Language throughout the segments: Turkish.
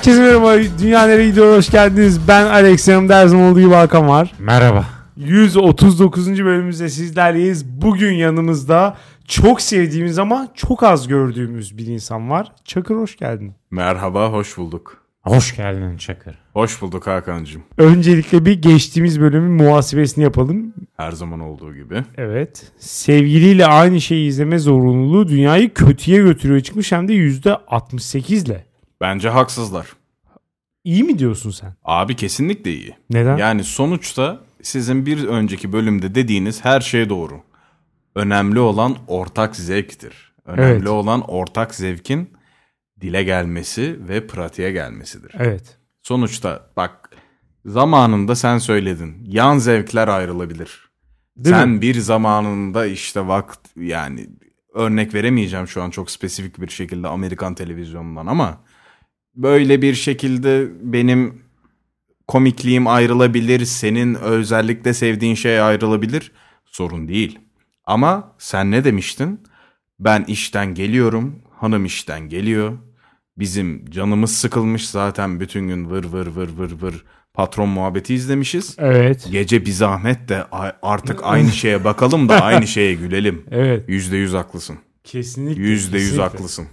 Herkese merhaba. Dünya nereye gidiyor? Hoş geldiniz. Ben Alex. Yanımda her zaman olduğu gibi Hakan var. Merhaba. 139. bölümümüzde sizlerleyiz. Bugün yanımızda çok sevdiğimiz ama çok az gördüğümüz bir insan var. Çakır hoş geldin. Merhaba, hoş bulduk. Hoş geldin Çakır. Hoş bulduk Hakan'cığım. Öncelikle bir geçtiğimiz bölümün muhasebesini yapalım. Her zaman olduğu gibi. Evet. Sevgiliyle aynı şeyi izleme zorunluluğu dünyayı kötüye götürüyor çıkmış hem de %68 ile. Bence haksızlar. İyi mi diyorsun sen? Abi kesinlikle iyi. Neden? Yani sonuçta sizin bir önceki bölümde dediğiniz her şey doğru. Önemli olan ortak zevktir. Önemli Evet. olan ortak zevkin dile gelmesi ve pratiğe gelmesidir. Evet. Sonuçta bak zamanında sen söyledin. Yan zevkler ayrılabilir. Değil sen mi? bir zamanında işte vakt yani örnek veremeyeceğim şu an çok spesifik bir şekilde Amerikan televizyonundan ama böyle bir şekilde benim komikliğim ayrılabilir, senin özellikle sevdiğin şey ayrılabilir. Sorun değil. Ama sen ne demiştin? Ben işten geliyorum, hanım işten geliyor. Bizim canımız sıkılmış zaten bütün gün vır vır vır vır vır patron muhabbeti izlemişiz. Evet. Gece bir zahmet de artık aynı şeye bakalım da aynı şeye gülelim. Evet. Yüzde yüz haklısın. Kesinlikle. Yüzde yüz haklısın.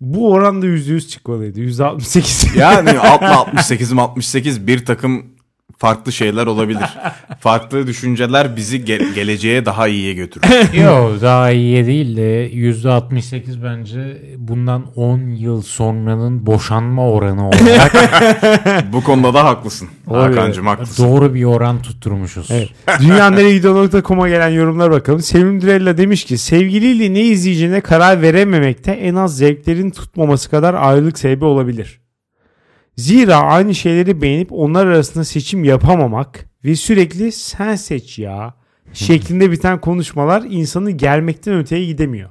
Bu oran da %100 çıkmalıydı. %68. Yani 68 mi 68 bir takım farklı şeyler olabilir. Farklı düşünceler bizi ge- geleceğe daha iyiye götürür. Yo daha iyiye değil de %68 bence bundan 10 yıl sonranın boşanma oranı olarak Bu konuda da haklısın. Hakan'cığım haklısın. doğru bir oran tutturmuşuz. Evet. Dünyaneregidiyor.com'a gelen yorumlara bakalım. Sevim Dirella demiş ki sevgiliyle ne izleyeceğine karar verememekte en az zevklerin tutmaması kadar ayrılık sebebi olabilir. Zira aynı şeyleri beğenip onlar arasında seçim yapamamak ve sürekli sen seç ya şeklinde biten konuşmalar insanı gelmekten öteye gidemiyor.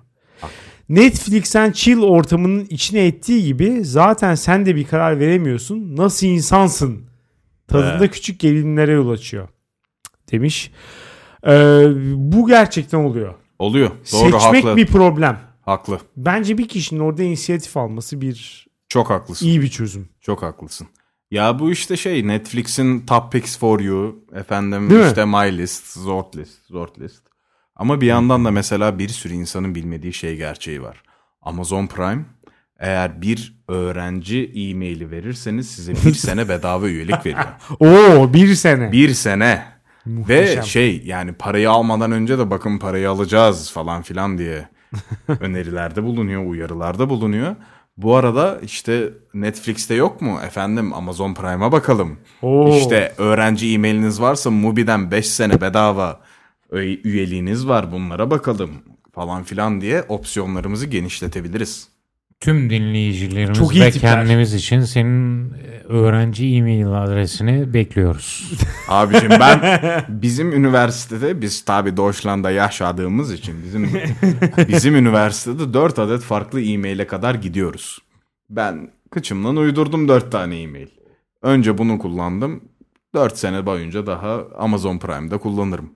Netflix'ten chill ortamının içine ettiği gibi zaten sen de bir karar veremiyorsun. Nasıl insansın? Tadında küçük gerilimlere yol açıyor. Demiş. Ee, bu gerçekten oluyor. Oluyor. Doğru Seçmek haklı. bir problem. Haklı. Bence bir kişinin orada inisiyatif alması bir Çok haklısın. iyi bir çözüm. Çok haklısın. Ya bu işte şey Netflix'in Top Picks for You efendim Değil mi? işte My List, Zort List, Zort List. Ama bir yandan da mesela bir sürü insanın bilmediği şey gerçeği var. Amazon Prime eğer bir öğrenci e-maili verirseniz size bir sene bedava üyelik veriyor. Oo bir sene. Bir sene. Muhteşem. Ve şey yani parayı almadan önce de bakın parayı alacağız falan filan diye önerilerde bulunuyor, uyarılarda bulunuyor. Bu arada işte Netflix'te yok mu? Efendim Amazon Prime'a bakalım. Oo. İşte öğrenci e-mailiniz varsa Mubi'den 5 sene bedava üyeliğiniz var bunlara bakalım falan filan diye opsiyonlarımızı genişletebiliriz. Tüm dinleyicilerimiz Çok ve tipler. kendimiz için senin e, öğrenci e-mail adresini bekliyoruz. Abicim ben bizim üniversitede biz tabi Deutschland'da yaşadığımız için bizim bizim üniversitede 4 adet farklı e-maile kadar gidiyoruz. Ben kıçımdan uydurdum 4 tane e-mail. Önce bunu kullandım. 4 sene boyunca daha Amazon Prime'da kullanırım.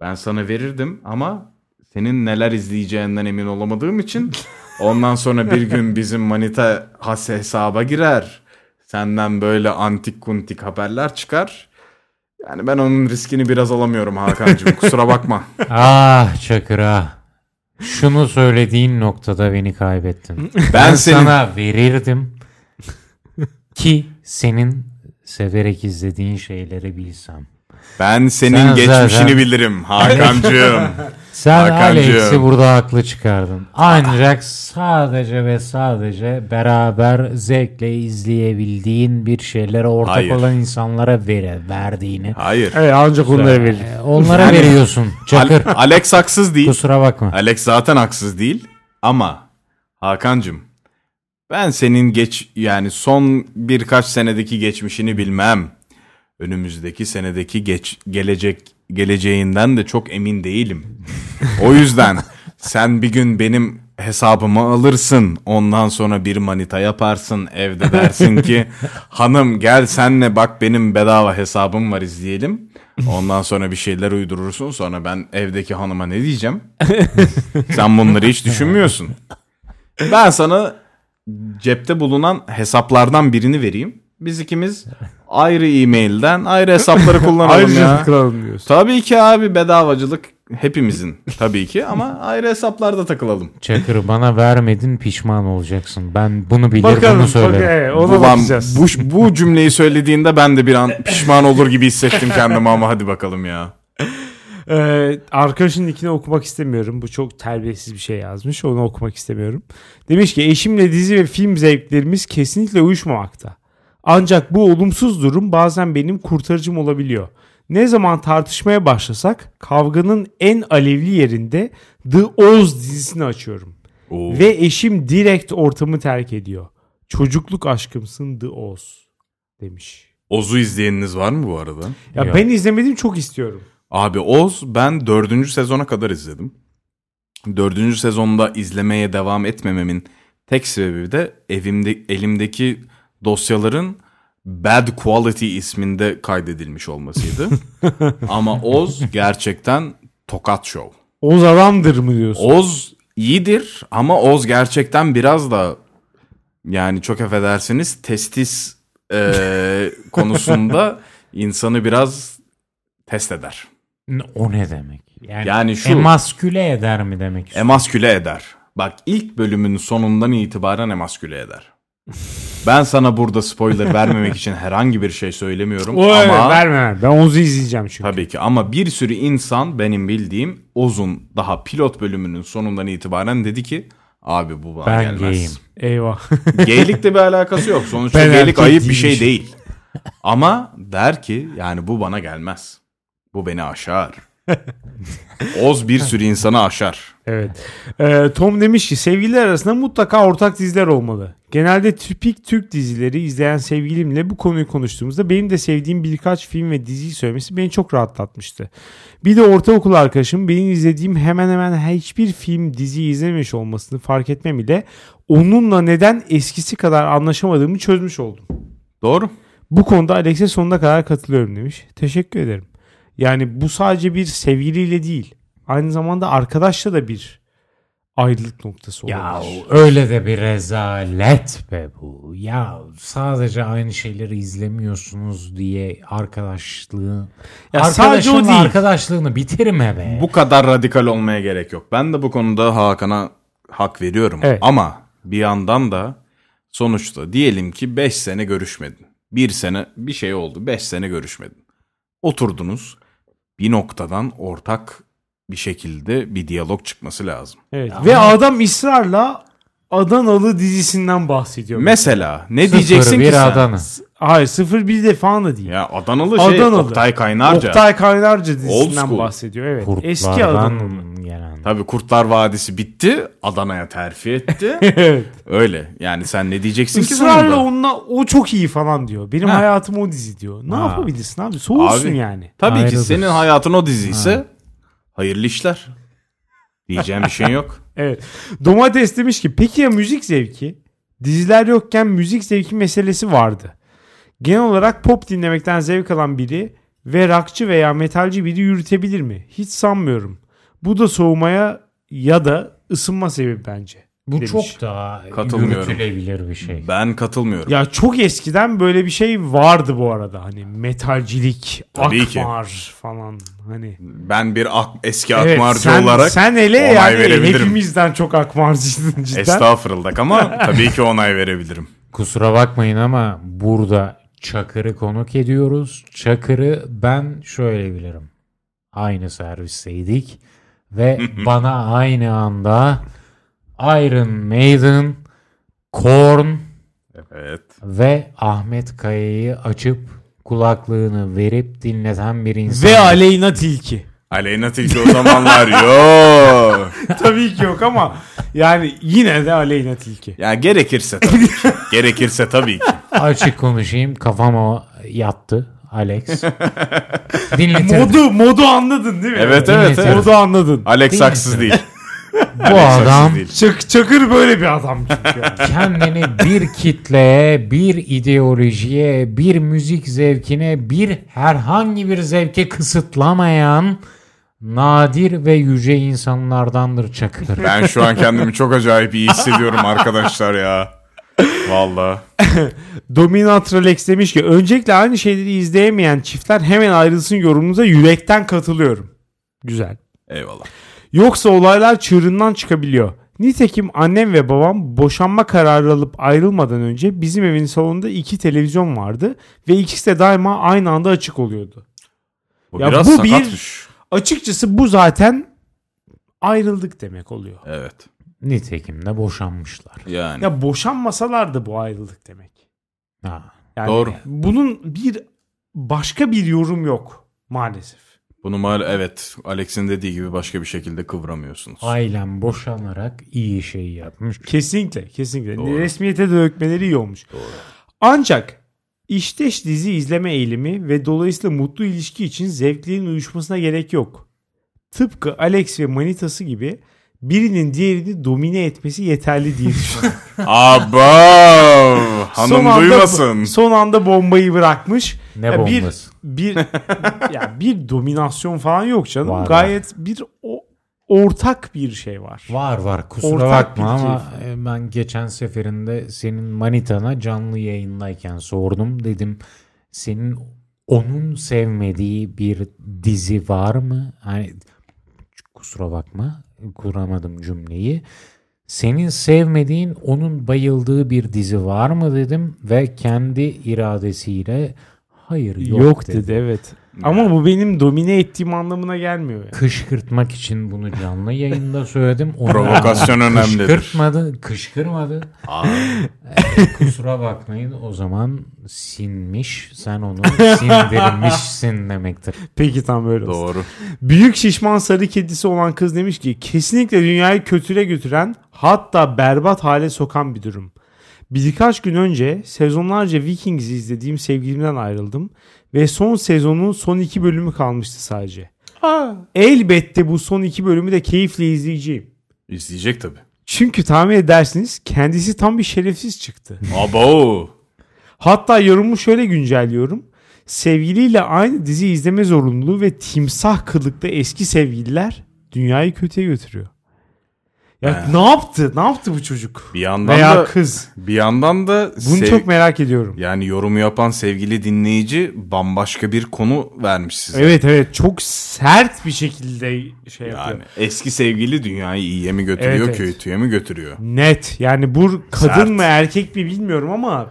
Ben sana verirdim ama senin neler izleyeceğinden emin olamadığım için ondan sonra bir gün bizim manita has hesaba girer. Senden böyle antik kuntik haberler çıkar. Yani ben onun riskini biraz alamıyorum Hakan'cığım kusura bakma. ah Çakır ah. Şunu söylediğin noktada beni kaybettin. Ben Ben senin sana verirdim ki senin severek izlediğin şeyleri bilsem. ben senin Sen geçmişini zaten- bilirim Hakan'cığım. Sen Hakan'cığım. Alex'i burada haklı çıkardın. Ancak sadece ve sadece beraber zevkle izleyebildiğin bir şeylere ortak Hayır. olan insanlara vere, verdiğini. Hayır. Evet ancak onlara verir. Ee, Onlara Yani- veriyorsun. Çakır. Al- Alex haksız değil. Kusura bakma. Alex zaten haksız değil. Ama Hakan'cığım ben senin geç yani son birkaç senedeki geçmişini bilmem. Önümüzdeki senedeki geç gelecek geleceğinden de çok emin değilim. O yüzden sen bir gün benim hesabımı alırsın. Ondan sonra bir manita yaparsın. Evde dersin ki hanım gel senle bak benim bedava hesabım var izleyelim. Ondan sonra bir şeyler uydurursun. Sonra ben evdeki hanıma ne diyeceğim? Sen bunları hiç düşünmüyorsun. Ben sana cepte bulunan hesaplardan birini vereyim. Biz ikimiz ayrı e-mailden ayrı hesapları kullanalım Ayrıca ya. tıklayalım diyorsun. Tabii ki abi bedavacılık hepimizin tabii ki ama ayrı hesaplarda takılalım. Çakır bana vermedin pişman olacaksın. Ben bunu bilir Bakalım. bunu söylerim. ona Ulan bakacağız. bu, bu cümleyi söylediğinde ben de bir an pişman olur gibi hissettim kendimi ama hadi bakalım ya. Ee, arkadaşın ikini okumak istemiyorum. Bu çok terbiyesiz bir şey yazmış. Onu okumak istemiyorum. Demiş ki eşimle dizi ve film zevklerimiz kesinlikle uyuşmamakta. Ancak bu olumsuz durum bazen benim kurtarıcım olabiliyor. Ne zaman tartışmaya başlasak kavganın en alevli yerinde The Oz dizisini açıyorum. Oo. Ve eşim direkt ortamı terk ediyor. Çocukluk aşkımsın The Oz demiş. Oz'u izleyeniniz var mı bu arada? Ya Yok. ben izlemedim çok istiyorum. Abi Oz ben dördüncü sezona kadar izledim. Dördüncü sezonda izlemeye devam etmememin tek sebebi de evimde elimdeki dosyaların Bad Quality isminde kaydedilmiş olmasıydı. Ama Oz gerçekten tokat show. Oz adamdır mı diyorsun? Oz iyidir ama Oz gerçekten biraz da yani çok affedersiniz testis eee, konusunda insanı biraz test eder. O ne demek? Yani, Yani şu- emasküle eder mi demek istiyorsun? Emasküle eder. Bak ilk bölümün sonundan itibaren emasküle eder. Ben sana burada spoiler vermemek için herhangi bir şey söylemiyorum O evet, ama verme. Ben Oz'u izleyeceğim çünkü. tabii ki ama bir sürü insan benim bildiğim Oz'un daha pilot bölümünün sonundan itibaren dedi ki abi bu bana Ben gelmez. gayim. Eyvah. Geylikle bir alakası yok. Sonuçta Ben geylik ayıp bir şey değil. Ama der ki yani bu bana gelmez. Bu beni aşar. Oz bir sürü insanı aşar. evet. Ee, Tom demiş ki sevgililer arasında mutlaka ortak diziler olmalı. Genelde tipik Türk dizileri izleyen sevgilimle bu konuyu konuştuğumuzda benim de sevdiğim birkaç film ve diziyi söylemesi beni çok rahatlatmıştı. Bir de ortaokul arkadaşım benim izlediğim hemen hemen hiçbir film dizi izlememiş olmasını fark etmem ile onunla neden eskisi kadar anlaşamadığımı çözmüş oldum. Doğru. Bu konuda Alex'e sonuna kadar katılıyorum demiş. Teşekkür ederim. Yani bu sadece bir sevgiliyle değil. Aynı zamanda arkadaşla da bir ayrılık noktası olabilir. Ya öyle de bir rezalet be bu. Ya sadece aynı şeyleri izlemiyorsunuz diye arkadaşlığı Ya sadece o değil. arkadaşlığını bitirme be. Bu kadar radikal olmaya gerek yok. Ben de bu konuda Hakan'a hak veriyorum. Evet. Ama bir yandan da sonuçta diyelim ki 5 sene görüşmedin. Bir sene bir şey oldu. 5 sene görüşmedin. Oturdunuz. Bir noktadan ortak bir şekilde bir diyalog çıkması lazım. Evet. Ve adam ısrarla Adanalı dizisinden bahsediyor. Mesela ne Sıfır diyeceksin bir ki sen? Adana. Hayır 01 de falan da değil. Ya Adanalı şey Adanalı. Oktay Kaynarca. Oktay Kaynarca Old dizisinden bahsediyor. Evet. Kurtlardan Eski Adanalı. gelen. Tabii Kurtlar Vadisi bitti. Adana'ya terfi etti. evet. Öyle. Yani sen ne diyeceksin ki Israrla sonunda? onunla o çok iyi falan diyor. Benim Ha. hayatım o dizi diyor. Ne Ha. yapabilirsin abi? Soğursun Abi. yani. Tabii ki senin hayatın o dizi ise hayırlı işler. Diyeceğim bir şey yok. Evet. Domates demiş ki peki ya müzik zevki? Diziler yokken müzik zevki meselesi vardı. Genel olarak pop dinlemekten zevk alan biri ve rockçı veya metalci biri yürütebilir mi? Hiç sanmıyorum. Bu da soğumaya ya da ısınma sebebi bence. Bu demiş. çok daha Katılmıyorum. yürütülebilir bir şey. Ben katılmıyorum. Ya çok eskiden böyle bir şey vardı bu arada. Hani metalcilik, Tabii ki. akmar falan. Hani Ben bir ak- eski Evet, akmarcı sen, olarak sen hele onay yani verebilirim. hepimizden çok akmarcıydın cidden. estağfurullah ama tabii ki onay verebilirim. Kusura bakmayın ama burada Çakır'ı konuk ediyoruz. Çakır'ı ben şöyle bilirim. Aynı servisteydik ve bana aynı anda Iron Maiden, Korn Evet. ve Ahmet Kaya'yı açıp kulaklığını verip dinleten bir insan. Ve Aleyna Tilki. Aleyna Tilki o zamanlar yok. Tabii ki yok ama yani yine de Aleyna Tilki. Ya gerekirse tabii ki. Gerekirse tabii ki. Açık konuşayım kafama yattı Alex. Dinletirdim. Modu modu anladın değil mi? Evet evet evet. Modu anladın. Alex Değil haksız değil. Bu adam. Çak, Çakır böyle bir adam çünkü. yani. kendini bir kitleye, bir ideolojiye, bir müzik zevkine, bir herhangi bir zevke kısıtlamayan nadir ve yüce insanlardandır Çakır. Ben şu an kendimi çok acayip iyi hissediyorum arkadaşlar ya. Valla. Dominant Alex demiş ki öncelikle aynı şeyleri izleyemeyen çiftler hemen ayrılsın yorumunuza yürekten katılıyorum. Güzel. Eyvallah. Yoksa olaylar çığırından çıkabiliyor. Nitekim annem ve babam boşanma kararı alıp ayrılmadan önce bizim evin salonunda iki televizyon vardı ve ikisi de daima aynı anda açık oluyordu. Bu Ya biraz bu bir-. Açıkçası bu zaten ayrıldık demek oluyor. Evet. Nitekim de boşanmışlar. Yani. Ya boşanmasalardı bu ayrıldık demek. Ha. Yani Doğru. Bunun bir başka bir yorum yok maalesef. Bunu mal evet Alex'in dediği gibi başka bir şekilde kıvramıyorsunuz. Ailem boşanarak iyi şey yapmış. Kesinlikle, kesinlikle. Doğru. Resmiyete de dökmeleri iyi olmuş. Ancak işteş dizi izleme eğilimi ve dolayısıyla mutlu ilişki için zevklerin uyuşmasına gerek yok. Tıpkı Alex ve manitası gibi birinin diğerini domine etmesi yeterli diye düşünüyorum. Abo! Hanım anda- duymasın. Son anda bombayı bırakmış. Ne Ya bir- bombası? Bir ya bir dominasyon falan yok canım. Var, Gayet bir o, ortak bir şey var. Var var kusura Ortak bakma ama e, ben geçen seferinde senin manitana canlı yayındayken sordum. Dedim senin onun sevmediği bir dizi var mı? Hani kusura bakma kuramadım cümleyi. Senin sevmediğin onun bayıldığı bir dizi var mı dedim ve kendi iradesiyle hayır yok, Yok, dedi. dedi evet. Ama bu benim domine ettiğim anlamına gelmiyor. Yani. Kışkırtmak için bunu canlı yayında söyledim. Ona Provokasyon önemlidir. Kışkırtmadı, kışkırmadı. Aa, Kusura bakmayın o zaman sinmiş. Sen onu sindirmişsin demektir. Peki tam böyle olsun. doğru. Büyük şişman sarı kedisi olan kız demiş ki kesinlikle dünyayı kötüye götüren hatta berbat hale sokan bir durum. Birkaç gün önce sezonlarca Vikings izlediğim sevgilimden ayrıldım ve son sezonun son iki bölümü kalmıştı sadece. Elbette bu son iki bölümü de keyifle izleyeceğim. İzleyecek tabii. Çünkü tahmin edersiniz kendisi tam bir şerefsiz çıktı. Abo! Hatta yorumu şöyle güncelliyorum. Sevgiliyle aynı dizi izleme zorunluluğu ve timsah kılıklı eski sevgililer dünyayı kötüye götürüyor. Ya He. ne yaptı? Ne yaptı bu çocuk? Bir yandan Veya da kız. bir yandan da Bunu sev- çok merak ediyorum. yani yorumu yapan sevgili dinleyici bambaşka bir konu vermiş size. Evet evet çok sert bir şekilde şey yapıyor. Yani eski sevgili dünyayı iyiye mi götürüyor, Evet, evet. kötüye mi götürüyor? Net. Yani bu kadın Sert. mı erkek mi bilmiyorum ama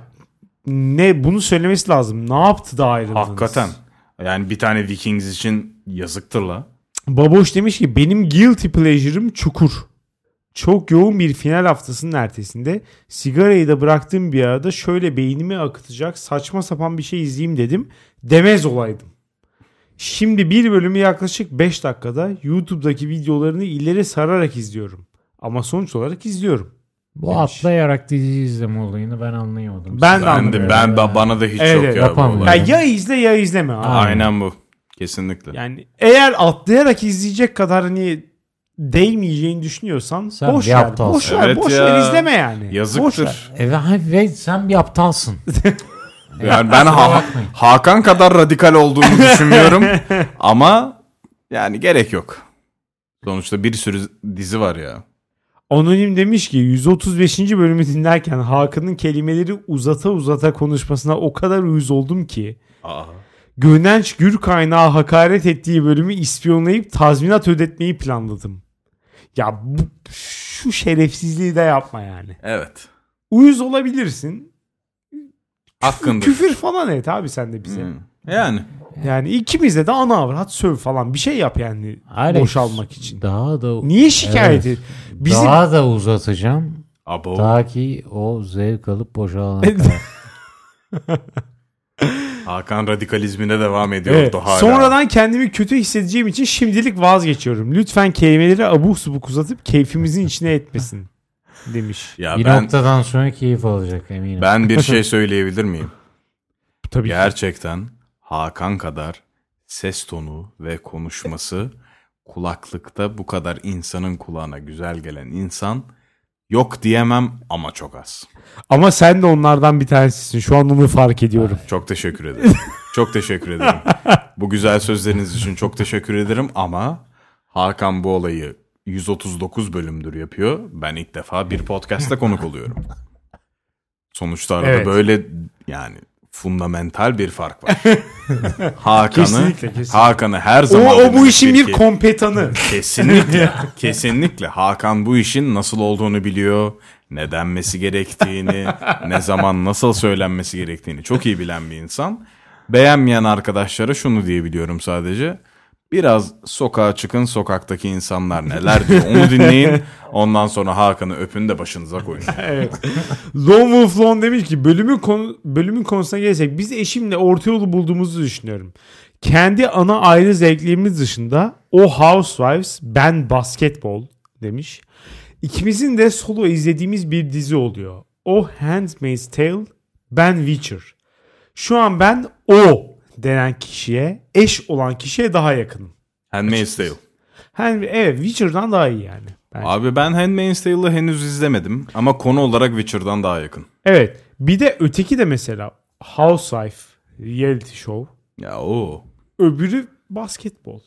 ne bunu söylemesi lazım. Ne yaptı da ayrıldınız? Hakikaten. Yani bir tane Vikings için yazıktır la. Baboş demiş ki benim guilty pleasure'ım çukur. Çok yoğun bir final haftasının ertesinde sigarayı da bıraktığım bir arada şöyle beynimi akıtacak saçma sapan bir şey izleyeyim dedim. Demez olaydım. Şimdi bir bölümü yaklaşık 5 dakikada YouTube'daki videolarını ileri sararak izliyorum. Ama sonuç olarak izliyorum. Bu Demiş. atlayarak dizi izleme olayını ben anlayamadım. Ben de Ben de ben, ben- bana da hiç Evet, yok evet, bu. Ya, ya izle ya izleme. abi. Aynen bu. Kesinlikle. Yani eğer atlayarak izleyecek kadar hani değmeyeceğini düşünüyorsan Sen boş bir ver. aptalsın. Boş ver, Evet boş ya. ver izleme yani. Boş ver. Yazıktır. E, ve- sen bir aptalsın. Yani ben Ha-. Hakan kadar radikal olduğumu düşünmüyorum. Ama yani gerek yok. Sonuçta bir sürü dizi var ya. Anonim demiş ki 135. bölümü dinlerken Hakan'ın kelimeleri uzata uzata konuşmasına o kadar uyuz oldum ki Gönenç Gür kaynağı hakaret ettiği bölümü ispiyonlayıp tazminat ödetmeyi planladım. Ya bu, şu şerefsizliği de yapma yani. Evet. Uyuz olabilirsin. Hakkındır. Küfür falan et abi sen de bize. Hmm. Yani. Yani ikimizde de ana avrat söv falan bir şey yap yani Alex, boşalmak için. Daha da Niye şikayet Evet. et? Bizim daha da uzatacağım. Abo. Ta ki o zevk alıp boşalana kadar. Hakan radikalizmine devam ediyordu Evet. hala. Sonradan kendimi kötü hissedeceğim için şimdilik vazgeçiyorum. Lütfen kelimeleri abuk subuk uzatıp keyfimizin içine etmesin demiş. ya bir ben noktadan sonra keyif alacak eminim. ben bir şey söyleyebilir miyim? Tabii ki. Gerçekten Hakan kadar ses tonu ve konuşması kulaklıkta bu kadar insanın kulağına güzel gelen insan yok diyemem ama çok az. Ama sen de onlardan bir tanesisin. Şu an onu fark ediyorum. Çok teşekkür ederim. çok teşekkür ederim. Bu güzel sözleriniz için çok teşekkür ederim ama Hakan bu olayı 139 bölümdür yapıyor. Ben ilk defa bir podcast'ta konuk oluyorum. Sonuçta arada Evet. böyle yani fundamental bir fark var. Hakan'ı. Hakan'ı her O, zaman o bu dinlemek işin bir ki- kompetanı. Kesinlikle. kesinlikle. Hakan bu işin nasıl olduğunu biliyor. Ne denmesi gerektiğini, ne zaman nasıl söylenmesi gerektiğini çok iyi bilen bir insan. Beğenmeyen arkadaşlara şunu diyebiliyorum sadece. Biraz sokağa çıkın sokaktaki insanlar neler diyor onu dinleyin. Ondan sonra Hakan'ı öpün de başınıza koyun. evet. Lone Wolf Lone demiş ki bölümün, konu, bölümün konusuna gelsek biz eşimle orta yolu bulduğumuzu düşünüyorum. Kendi ana ayrı zevklerimiz dışında o Housewives ben basketbol demiş. İkimizin de solo izlediğimiz bir dizi oluyor. O Handmaid's Tale ben Witcher. Şu an ben o denen kişiye eş olan kişiye daha yakınım. Handmaid's Tale. Hem evet Witcher'dan daha iyi yani. bence. Abi ben Handmaid's Tale'ı henüz izlemedim ama konu olarak Witcher'dan daha yakın. Evet. Bir de öteki de mesela Housewife reality show. Ya o. Öbürü basketbol.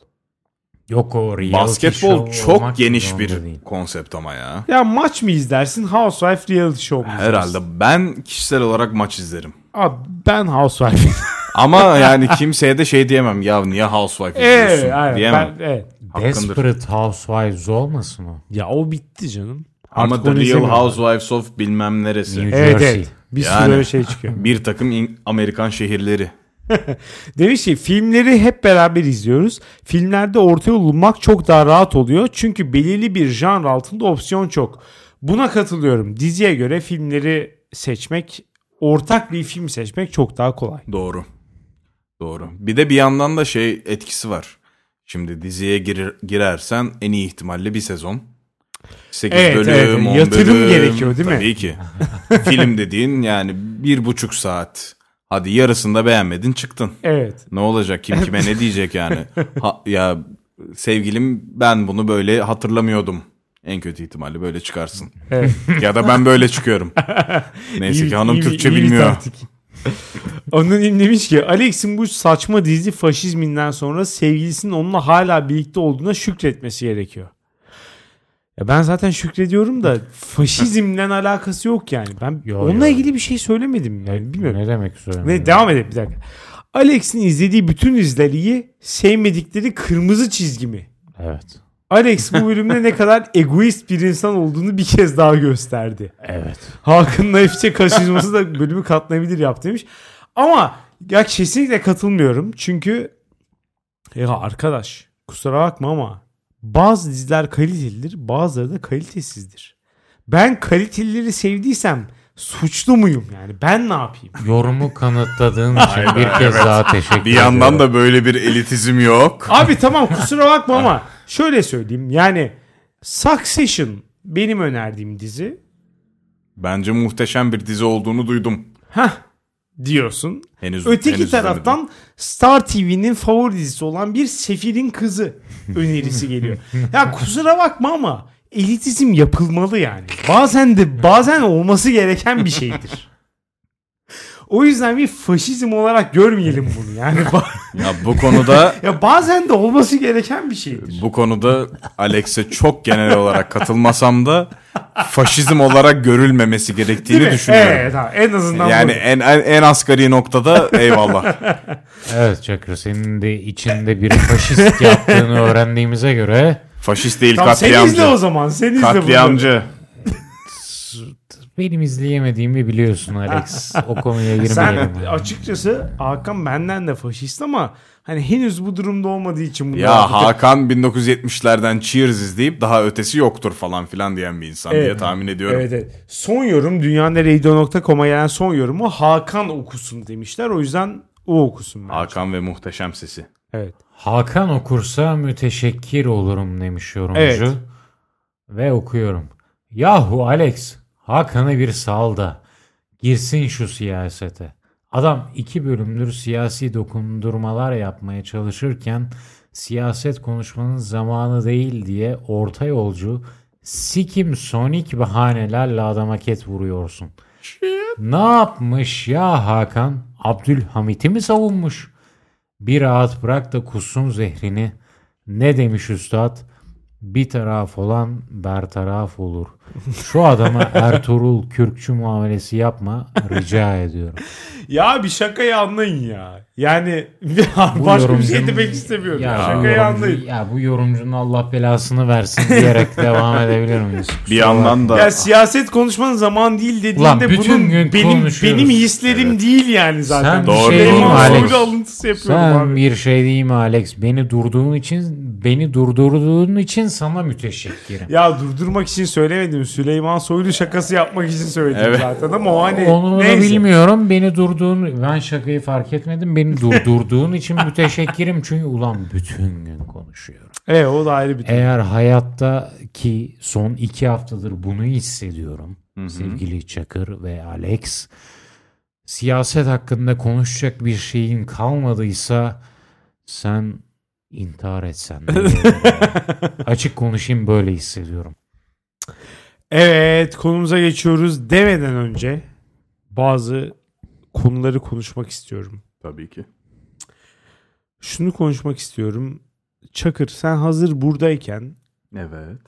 Yok o reality Basketbol show çok geniş bir değil. konsept ama ya. Ya maç mı izlersin Housewife reality show mu izlersin? Herhalde ben kişisel olarak maç izlerim. Abi ben Housewife. Ama yani kimseye de şey diyemem ya niye Housewife izliyorsun evet, aynen. diyemem. Ben, evet. Hakkındır. Desperate Housewives olmasın o? Ya o bitti canım. Ama Artık The Real. Housewives of bilmem neresi. New Evet Jersey. evet. Bir sürü Yani. öyle şey çıkıyor. Bir takım in- Amerikan şehirleri. Demiş ki filmleri hep beraber izliyoruz. Filmlerde orta yol bulmak çok daha rahat oluyor. Çünkü belirli bir janr altında opsiyon çok. Buna katılıyorum. Diziye göre filmleri seçmek, ortak bir film seçmek çok daha kolay. Doğru. Doğru. Bir de bir yandan da şey etkisi var. Şimdi diziye girer, girersen en iyi ihtimalle bir sezon. 8 Evet, bölüm, evet. 10 Yatırım bölüm. gerekiyor, değil mi? Tabii ki. Film dediğin yani bir buçuk saat. Hadi yarısında beğenmedin çıktın. Evet. Ne olacak kim kime ne diyecek yani. Ha, ya sevgilim ben bunu böyle hatırlamıyordum. En kötü ihtimalle böyle çıkarsın. Evet. ya da ben böyle çıkıyorum. Neyse İyi- ki hanım iyi Türkçe iyi bilmiyor. taktik. Anonim demiş ki Alex'in bu saçma dizi faşizminden sonra sevgilisinin onunla hala birlikte olduğuna şükretmesi gerekiyor. Ya ben zaten şükrediyorum da faşizmle alakası yok yani. Ben Yo, onunla yo. ilgili bir şey söylemedim yani bilmiyorum. Ne demek söylüyorum? Ne devam edelim bir dakika. Alex'in izlediği bütün diziler iyi, sevmedikleri kırmızı çizgi mi? Evet. Alex bu bölümde ne kadar egoist bir insan olduğunu bir kez daha gösterdi. Evet. Hakan'ın naifçe kaçırması da bölümü katlanabilir yaptı demiş. Ama ya kesinlikle katılmıyorum. Çünkü ya arkadaş kusura bakma ama bazı diziler kalitelidir bazıları da kalitesizdir. Ben kalitelileri sevdiysem suçlu muyum yani? Ben ne yapayım? Yorumu kanıtladığın için bir kez daha teşekkür Bir ediyorum. yandan da böyle bir elitizm yok. Abi tamam kusura bakma ama şöyle söyleyeyim. Yani Succession benim önerdiğim dizi. Bence muhteşem bir dizi olduğunu duydum. Heh diyorsun. Henüz Öteki henüz taraftan Star TV'nin favori dizisi olan bir Sefir'in Kızı önerisi geliyor. ya kusura bakma ama elitizm yapılmalı yani. Bazen de bazen olması gereken bir şeydir. O yüzden bir faşizm olarak görmeyelim bunu. Yani. Ya bu konuda ya bazen de olması gereken bir şeydir. bu konuda Alex'e çok genel olarak katılmasam da faşizm olarak görülmemesi gerektiğini düşünüyorum. Evet, ha, en azından Yani bu. en, en en asgari noktada eyvallah. Evet Çakır senin de içinde bir faşist yaptığını öğrendiğimize göre Tamam, Faşist değil sen izle katliamcı. o zaman. Sen izle bunları. Benim izleyemediğimi biliyorsun Alex. O konuya Sen girmeyelim. yani. açıkçası Hakan benden de faşist ama hani henüz bu durumda olmadığı için bunu Ya Hakan 1970'lerden Cheers izleyip daha ötesi yoktur falan filan diyen bir insan diye Evet. tahmin ediyorum. Evet, evet. Son yorum dünyaneredio.com'a gelen son yorumu Hakan okusun demişler. O yüzden o okusun bence. Hakan ve muhteşem sesi. Evet. Hakan okursa müteşekkir olurum demiş yorumcu. Evet. Ve okuyorum. Yahu Alex Hakan'ı bir sal da girsin şu siyasete. Adam iki bölümdür siyasi dokundurmalar yapmaya çalışırken siyaset konuşmanın zamanı değil diye orta yolcu sikim sonik bahanelerle adama ket vuruyorsun. Ne yapmış ya Hakan? Abdülhamit'i mi savunmuş? Bir rahat bırak da kussun zehrini. Ne demiş üstad? Bir taraf olan bertaraf olur. Şu adama Ertuğrul Kürkçü muamelesi yapma rica ediyorum. Ya bir şakayı anlayın ya. Yani Bu başka bir şey demek istemiyorum. Ya, şakayı yorumcu- anlayın. Ya bu yorumcunun Allah belasını versin diyerek devam edebilir miyiz? Bir yandan da Ya siyaset konuşmanın zaman değil dediğinde Ulan bütün bunun gün benim benim hislerim değil yani zaten. Sen bir şey mi Alex? Soylu alıntısı yapıyorum Sen abi. bir şey mi Alex? Beni durduğun için, beni durdurduğun için sana müteşekkirim. Ya durdurmak için söylemedim. Süleyman Soylu şakası yapmak için söyledim Evet. zaten ama o hani Onu neyse. bilmiyorum. Beni durduğun, ben şakayı fark etmedim. Beni durdurduğun için müteşekkirim. Çünkü ulan bütün gün konuşuyorum. Evet o da ayrı bir Eğer hayatta ki son iki haftadır bunu hissediyorum. Sevgili Çakır ve Alex. Siyaset hakkında konuşacak bir şeyin kalmadıysa sen intihar etsen. Açık konuşayım böyle hissediyorum. Evet konumuza geçiyoruz demeden önce bazı konuları konuşmak istiyorum. tabii ki. Şunu konuşmak istiyorum. Çakır sen hazır buradayken Evet.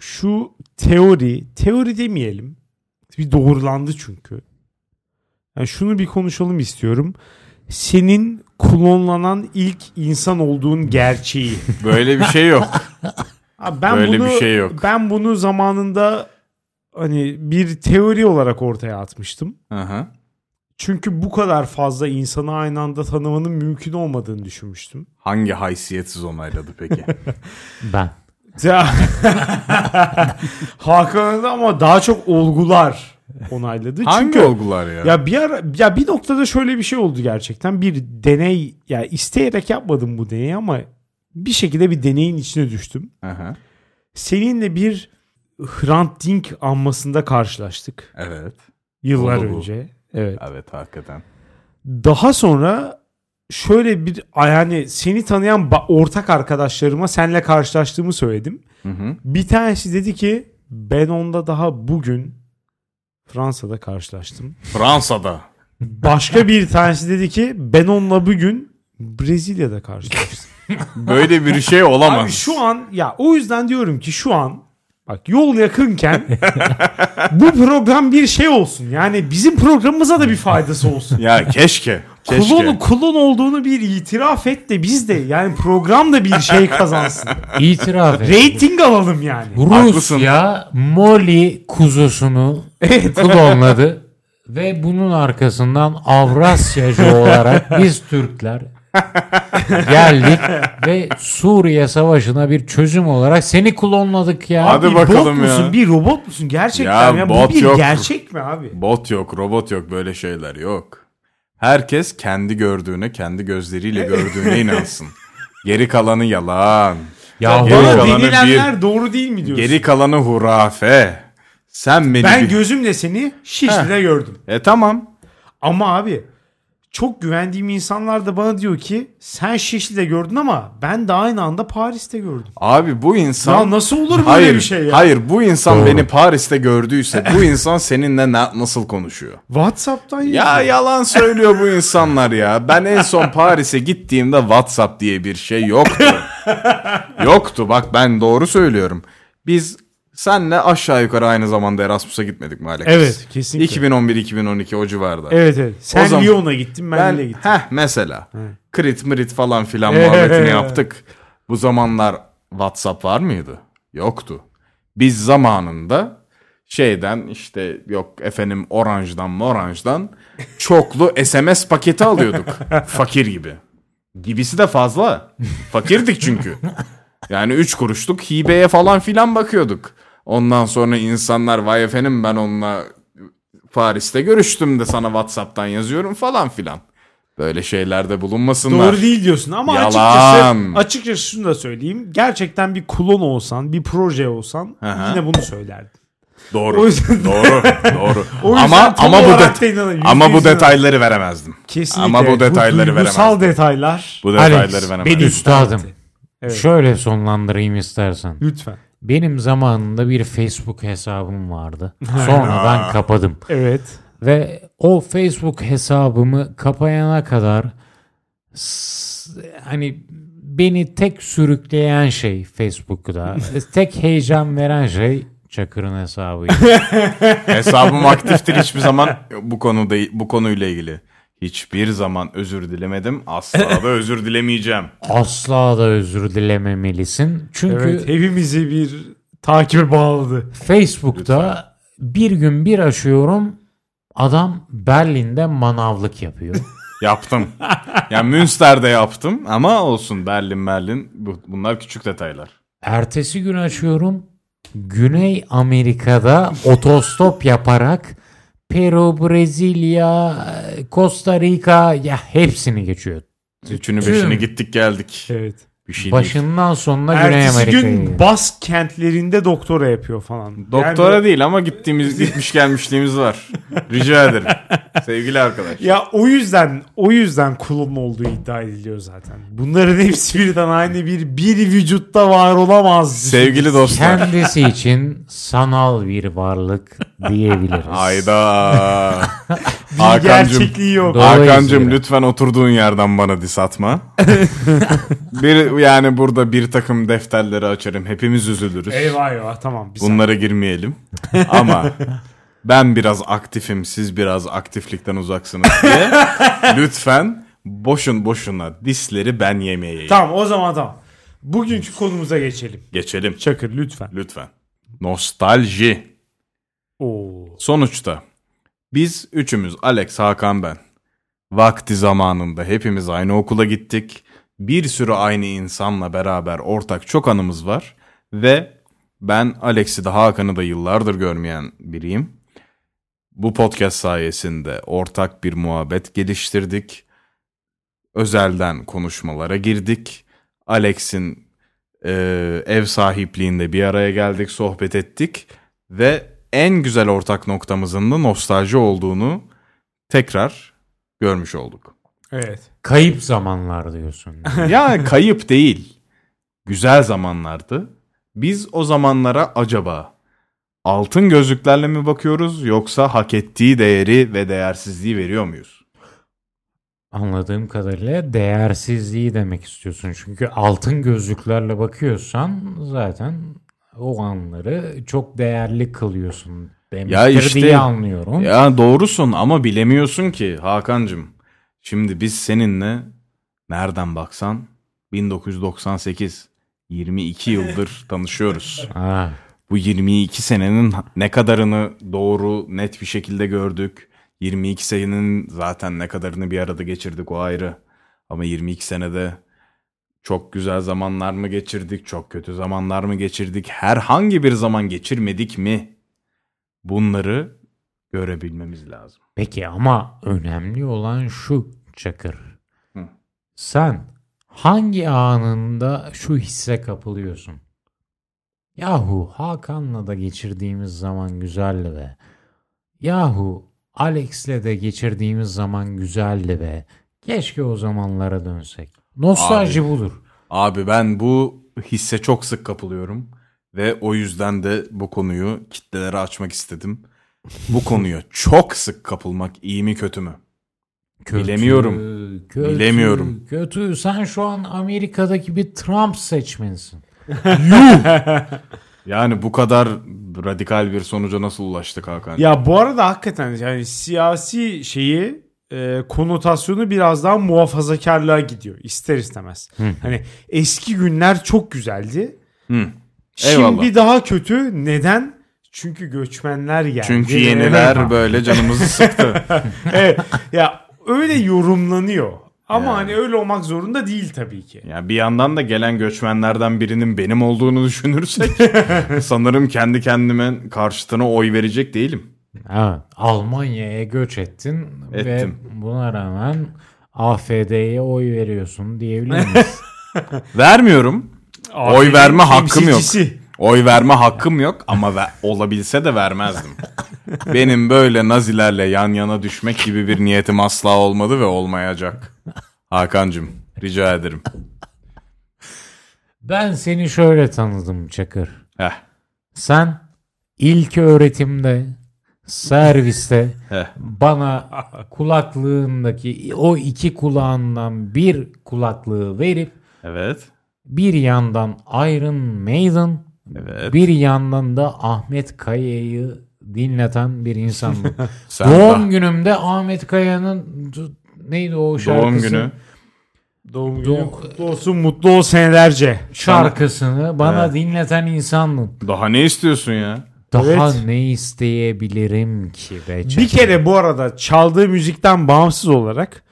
şu teori, teori demeyelim. Bir doğrulandı çünkü. Yani şunu bir konuşalım istiyorum. Senin klonlanan ilk insan olduğun gerçeği. Böyle bir şey yok. Abi ben Böyle bunu bir şey yok. ben bunu zamanında hani bir teori olarak ortaya atmıştım. Hı hı. Çünkü bu kadar fazla insanı aynı anda tanımanın mümkün olmadığını düşünmüştüm. Hangi haysiyetsiz onayladı peki? Ben. Ya- Hakan'ın da ama daha çok olgular onayladı. Hangi Çünkü olgular ya? ya bir ara ya bir noktada şöyle bir şey oldu gerçekten. Bir deney ya isteyerek yapmadım bu deneyi ama bir şekilde bir deneyin içine düştüm. Hı. Seninle bir Hrant Dink anmasında karşılaştık Evet. yıllar Oldu bu. önce. Evet. Evet hakikaten. Daha sonra şöyle bir yani seni tanıyan ba- ortak arkadaşlarıma seninle karşılaştığımı söyledim. Hı hı. Bir tanesi dedi ki ben onda daha bugün Fransa'da karşılaştım. Fransa'da. Başka bir tanesi dedi ki ben onunla bugün Brezilya'da karşılaştım. Böyle bir şey olamaz. Abi şu an ya o yüzden diyorum ki şu an bak yol yakınken bu program bir şey olsun. Yani bizim programımıza da bir faydası olsun. Ya keşke. Keşke. Klon, klon olduğunu bir itiraf et de biz de yani program da bir şey kazansın. İtiraf et. Rating alalım yani. Haklısın. Rusya Molly kuzusunu klonladı ve bunun arkasından Avrasyacı olarak biz Türkler geldik ve Suriye Savaşı'na bir çözüm olarak seni klonladık ya. Hadi bir bakalım bot ya. musun? Bir robot musun? Gerçekten Ya ya. bot Bu bir yok. gerçek mi abi? Bot yok, robot yok böyle şeyler yok. Herkes kendi gördüğüne, kendi gözleriyle gördüğüne inansın. Geri kalanı yalan. Ya Geri Bana kalanı denilenler doğru değil mi diyorsun? Geri kalanı hurafe. Sen beni ben bir- gözümle seni Şişli'de gördüm. E tamam. Ama abi çok güvendiğim insanlar da bana diyor ki sen Şişli'de gördün ama ben de aynı anda Paris'te gördüm. Abi bu insan... Ya nasıl olur böyle hayır, bir şey ya? Hayır bu insan Doğru. beni Paris'te gördüyse bu insan seninle na- nasıl konuşuyor? WhatsApp'tan Ya yazıyor. yalan söylüyor bu insanlar ya. Ben en son Paris'e gittiğimde WhatsApp diye bir şey yoktu. yoktu bak ben doğru söylüyorum. Biz senle aşağı yukarı aynı zamanda Erasmus'a gitmedik mi Alex? Evet kesinlikle. 2011-2012 o civarda. Evet evet. Sen O zaman- Lyon'a gittin ben, Ben Lille'e gittim. heh mesela krit mrit falan filan muhabbetini yaptık. Bu zamanlar WhatsApp var mıydı? Yoktu. Biz zamanında şeyden işte yok efendim Orange'dan Morange'dan çoklu SMS paketi alıyorduk. Fakir gibi. Gibisi de fazla. Fakirdik çünkü. Yani 3 kuruşluk hibeye falan filan bakıyorduk. Ondan sonra insanlar vay efendim ben onunla Paris'te görüştüm de sana WhatsApp'tan yazıyorum falan filan. Böyle şeylerde bulunmasınlar. Doğru değil diyorsun ama Yalan. açıkçası açıkçası şunu da söyleyeyim. Gerçekten bir klon olsan, bir proje olsan hı. yine bunu söylerdin. Doğru. O yüzden- doğru. Doğru. O ama ama bu det- ama bu detayları veremezdim. Kesinlikle. Ama bu detayları duygusal veremezdim. detaylar. Bu detayları Alex, veremezdim. Benim Üstadım. Evet. Şöyle sonlandırayım istersen. Lütfen. Benim zamanında bir Facebook hesabım vardı. Sonradan kapadım. Evet. Ve o Facebook hesabımı kapayana kadar hani beni tek sürükleyen şey Facebook'ta, tek heyecan veren şey Çakır'ın hesabı. Hesabım aktiftir hiçbir zaman bu konuda bu konuyla ilgili. Hiçbir zaman özür dilemedim. Asla da özür dilemeyeceğim. Asla da özür dilememelisin. Çünkü Evet hepimizi bir takibe bağladı. Facebook'ta bir gün bir aşıyorum adam Berlin'de manavlık yapıyor. Yaptım. Yani Münster'de yaptım ama olsun Berlin Berlin bu, bunlar küçük detaylar. Ertesi gün açıyorum. Güney Amerika'da otostop yaparak Peru, Brezilya, Costa Rica ya hepsini geçiyor. Üçünü Tüm- beşini gittik geldik. Evet. Bir şey değil. Başından sonuna Güney Ertesi Amerika'ya. gün gidiyor. Bas kentlerinde doktora yapıyor falan. Doktora Yani- değil ama gittiğimiz gitmiş gelmişliğimiz var. Rica ederim. Sevgili arkadaş. Ya o yüzden o yüzden kulun olduğu iddia ediliyor zaten. Bunların hepsi birden aynı bir bir vücutta var olamaz. Sevgili dostlar. Kendisi için sanal bir varlık diyebiliriz. Hayda. bir Hakan'cım. gerçekliği yok. Hakan'cım lütfen oturduğun yerden bana dis atma. bir, yani burada bir takım defterleri açarım. Hepimiz üzülürüz. Eyvah eyvah tamam. Bir saniye. Bunlara girmeyelim. Ama ben biraz aktifim, siz biraz aktiflikten uzaksınız diye lütfen boşun boşuna disleri ben yemeyeyim. Tamam o zaman tamam. Bugünkü konumuza geçelim. Geçelim Çakır lütfen. lütfen. Nostalji. Oo. Sonuçta biz üçümüz Alex, Hakan ben. Vakti zamanında hepimiz aynı okula gittik. Bir sürü aynı insanla beraber ortak çok anımız var. Ve ben Alex'i de Hakan'ı da yıllardır görmeyen biriyim. Bu podcast sayesinde ortak bir muhabbet geliştirdik. Özelden konuşmalara girdik. Alex'in e, ev sahipliğinde bir araya geldik, sohbet ettik. Ve en güzel ortak noktamızın da nostalji olduğunu tekrar görmüş olduk. Evet. Kayıp zamanlar diyorsun. ya kayıp değil. Güzel zamanlardı. Biz o zamanlara acaba altın gözlüklerle mi bakıyoruz yoksa hak ettiği değeri ve değersizliği veriyor muyuz? Anladığım kadarıyla değersizliği demek istiyorsun. Çünkü altın gözlüklerle bakıyorsan zaten o anları çok değerli kılıyorsun. Demektir Ya işte- diye anlıyorum. Ya doğrusun ama bilemiyorsun ki Hakan'cım. Şimdi biz seninle nereden baksan 1998 22 yıldır tanışıyoruz. Ha, Bu 22 senenin ne kadarını doğru net bir şekilde gördük. 22 senenin zaten ne kadarını bir arada geçirdik o ayrı. Ama 22 senede çok güzel zamanlar mı geçirdik, çok kötü zamanlar mı geçirdik, herhangi bir zaman geçirmedik mi? Bunları görebilmemiz lazım. Peki ama önemli olan şu Çakır. Hı. Sen hangi anında şu hisse kapılıyorsun? Yahu Hakan'la da geçirdiğimiz zaman güzeldi be. Yahu Alex'le de geçirdiğimiz zaman güzeldi be. Keşke o zamanlara dönsek. Nostalji budur. Abi ben bu hisse çok sık kapılıyorum ve o yüzden de bu konuyu kitlelere açmak istedim. Bu konuya çok sık kapılmak iyi mi kötü mü? Kötü, Bilemiyorum. Kötü, Bilemiyorum. Kötü. Sen şu an Amerika'daki bir Trump seçmenisin. Yani bu kadar radikal bir sonuca nasıl ulaştık Hakan? Ya bu arada hakikaten yani siyasi şeyi e, konotasyonu biraz daha muhafazakarlığa gidiyor ister istemez. Hani eski günler çok güzeldi. Hı. Eyvallah. Şimdi daha kötü. Neden? Çünkü göçmenler geldi. Çünkü yeniler Evet. böyle canımızı sıktı. evet. Ya öyle yorumlanıyor. Ama Yani. hani öyle olmak zorunda değil tabii ki. yani bir yandan da gelen göçmenlerden birinin benim olduğunu düşünürsek sanırım kendi kendime karşıtına oy verecek değilim. Evet, Almanya'ya göç ettin Ettim. ve buna rağmen AFD'ye oy veriyorsun diyebilir miyiz? Vermiyorum. Oy AFD'nin verme hakkım yok. Oy verme hakkım yok ama ve- olabilse de vermezdim. Benim böyle nazilerle yan yana düşmek gibi bir niyetim asla olmadı ve olmayacak. Hakan'cım rica ederim. ben seni şöyle tanıdım Çakır. Heh, Sen ilk öğretimde, serviste bana kulaklığındaki o iki kulağından bir kulaklığı verip Evet. bir yandan Iron Maiden Evet. Bir yandan da Ahmet Kaya'yı dinleten bir insandım. Doğum de- günümde Ahmet Kaya'nın neydi o şarkısı? doğum günü. Doğum günü Doğ- kutlu olsun mutlu ol senelerce. şarkısını bana Evet. dinleten insandım. Daha ne istiyorsun ya? Daha Evet. ne isteyebilirim ki be Bir kere bu arada çaldığı müzikten bağımsız olarak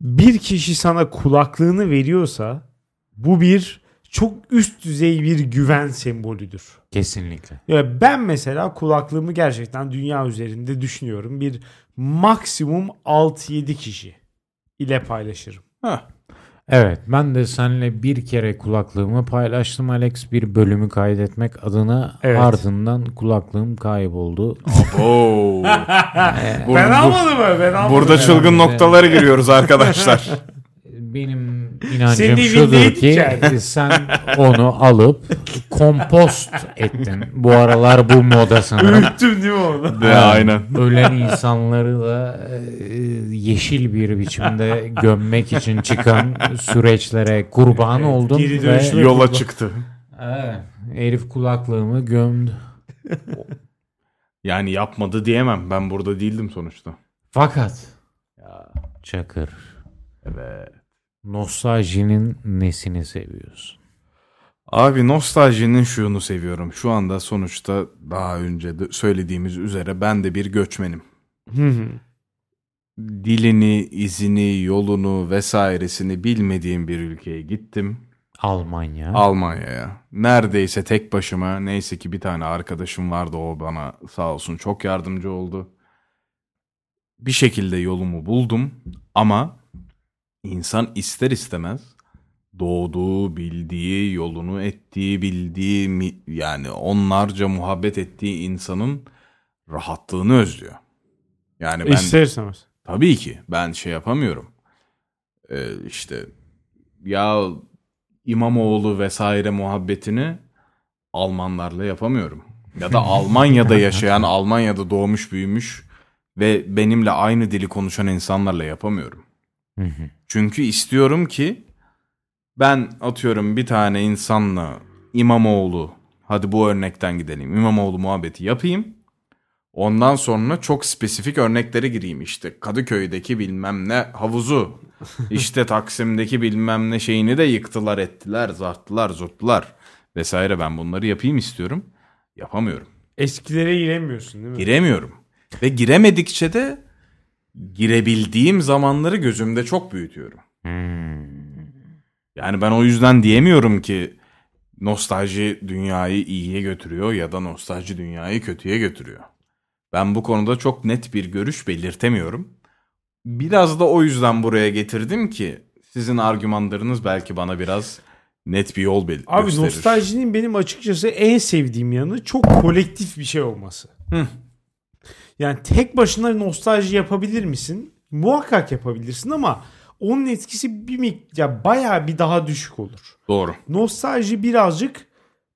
bir kişi sana kulaklığını veriyorsa bu bir çok üst düzey bir güven sembolüdür. Kesinlikle. Ya ben mesela kulaklığımı gerçekten dünya üzerinde düşünüyorum. Bir maksimum 6-7 kişi ile paylaşırım. Heh. Evet ben de seninle bir kere kulaklığımı paylaştım Alex bir bölümü kaydetmek adına Evet. ardından kulaklığım kayboldu. Oo. ben almadım mı? Ben almadım. burada çılgın noktalara giriyoruz arkadaşlar. Benim inancım Senin şudur ki yani. sen onu alıp kompost ettin. Bu aralar bu moda sanırım. Öğüttüm değil mi onu? De, aynen. Ölen insanları da e, yeşil bir biçimde gömmek için çıkan süreçlere kurban oldum geri ve Yola çıktı. Evet, herif kulaklığımı gömdü. Yani yapmadı diyemem. Ben burada değildim sonuçta. Fakat Çakır Evet. Nostaljinin nesini seviyorsun? Abi nostaljinin şunu seviyorum. Şu anda sonuçta daha önce de söylediğimiz üzere ben de bir göçmenim. Hı hı. Dilini, izini, yolunu vesairesini bilmediğim bir ülkeye gittim. Almanya. Almanya'ya. Neredeyse tek başıma. Neyse ki bir tane arkadaşım vardı o bana sağ olsun çok yardımcı oldu. Bir şekilde yolumu buldum ama insan ister istemez doğduğu, bildiği, yolunu ettiği, bildiği yani onlarca muhabbet ettiği insanın rahatlığını özlüyor. Yani ben İster istemez. Tabii ki ben şey yapamıyorum. Ee, işte ya İmamoğlu vesaire muhabbetini Almanlarla yapamıyorum. Ya da Almanya'da yaşayan, Almanya'da doğmuş büyümüş ve benimle aynı dili konuşan insanlarla yapamıyorum. Hı hı. Çünkü istiyorum ki ben atıyorum bir tane insanla İmamoğlu hadi bu örnekten gidelim. İmamoğlu muhabbeti yapayım. Ondan sonra çok spesifik örneklere gireyim işte. Kadıköy'deki bilmem ne havuzu. işte Taksim'deki bilmem ne şeyini de yıktılar ettiler, zarttılar, zurttular vesaire. Ben bunları yapayım istiyorum. Yapamıyorum. Eskilere giremiyorsun değil mi? Giremiyorum. Ve giremedikçe de girebildiğim zamanları gözümde çok büyütüyorum. Hmm. Yani ben o yüzden diyemiyorum ki nostalji dünyayı iyiye götürüyor ya da nostalji dünyayı kötüye götürüyor. Ben bu konuda çok net bir görüş belirtemiyorum. Biraz da o yüzden buraya getirdim ki sizin argümanlarınız belki bana biraz net bir yol bel- Abi gösterir. nostaljinin benim açıkçası en sevdiğim yanı çok kolektif bir şey olması. Hı. Yani tek başına nostalji yapabilir misin? Muhakkak yapabilirsin ama onun etkisi bir mik ya bayağı bir daha düşük olur. Doğru. Nostalji birazcık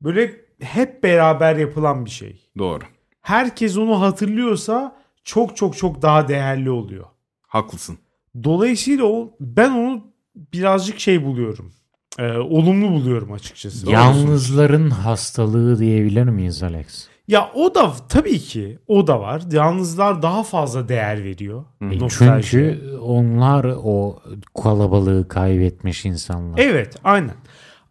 böyle hep beraber yapılan bir şey. Doğru. Herkes onu hatırlıyorsa çok çok çok daha değerli oluyor. Haklısın. Dolayısıyla o ben onu birazcık şey buluyorum. Ee, olumlu buluyorum açıkçası. Yalnızların hastalığı diyebilir miyiz Alex? Ya o da tabii ki o da var. Yalnızlar daha fazla değer veriyor. E. Çünkü onlar o kalabalığı kaybetmiş insanlar. Evet aynen.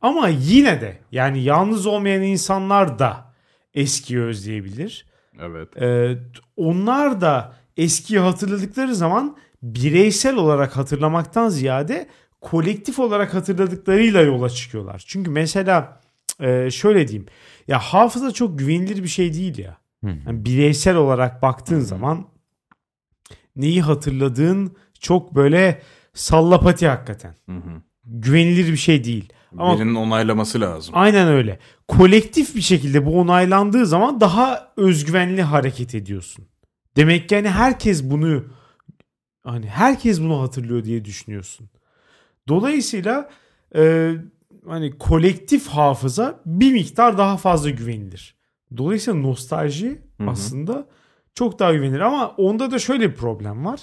Ama yine de yani yalnız olmayan insanlar da eskiyi özleyebilir. Evet. Ee, onlar da eskiyi hatırladıkları zaman bireysel olarak hatırlamaktan ziyade kolektif olarak hatırladıklarıyla yola çıkıyorlar. Çünkü mesela e, şöyle diyeyim. Ya hafıza çok güvenilir bir şey değil ya. Yani bireysel olarak baktığın zaman neyi hatırladığın çok böyle sallapati hakikaten. Hı hı. Güvenilir bir şey değil. Ama Birinin onaylaması lazım. aynen öyle. Kolektif bir şekilde bu onaylandığı zaman daha özgüvenli hareket ediyorsun. Demek ki hani herkes bunu hani herkes bunu hatırlıyor diye düşünüyorsun. Dolayısıyla e, hani kolektif hafıza bir miktar daha fazla güvenilir. Dolayısıyla nostalji hı. aslında çok daha güvenilir ama onda da şöyle bir problem var.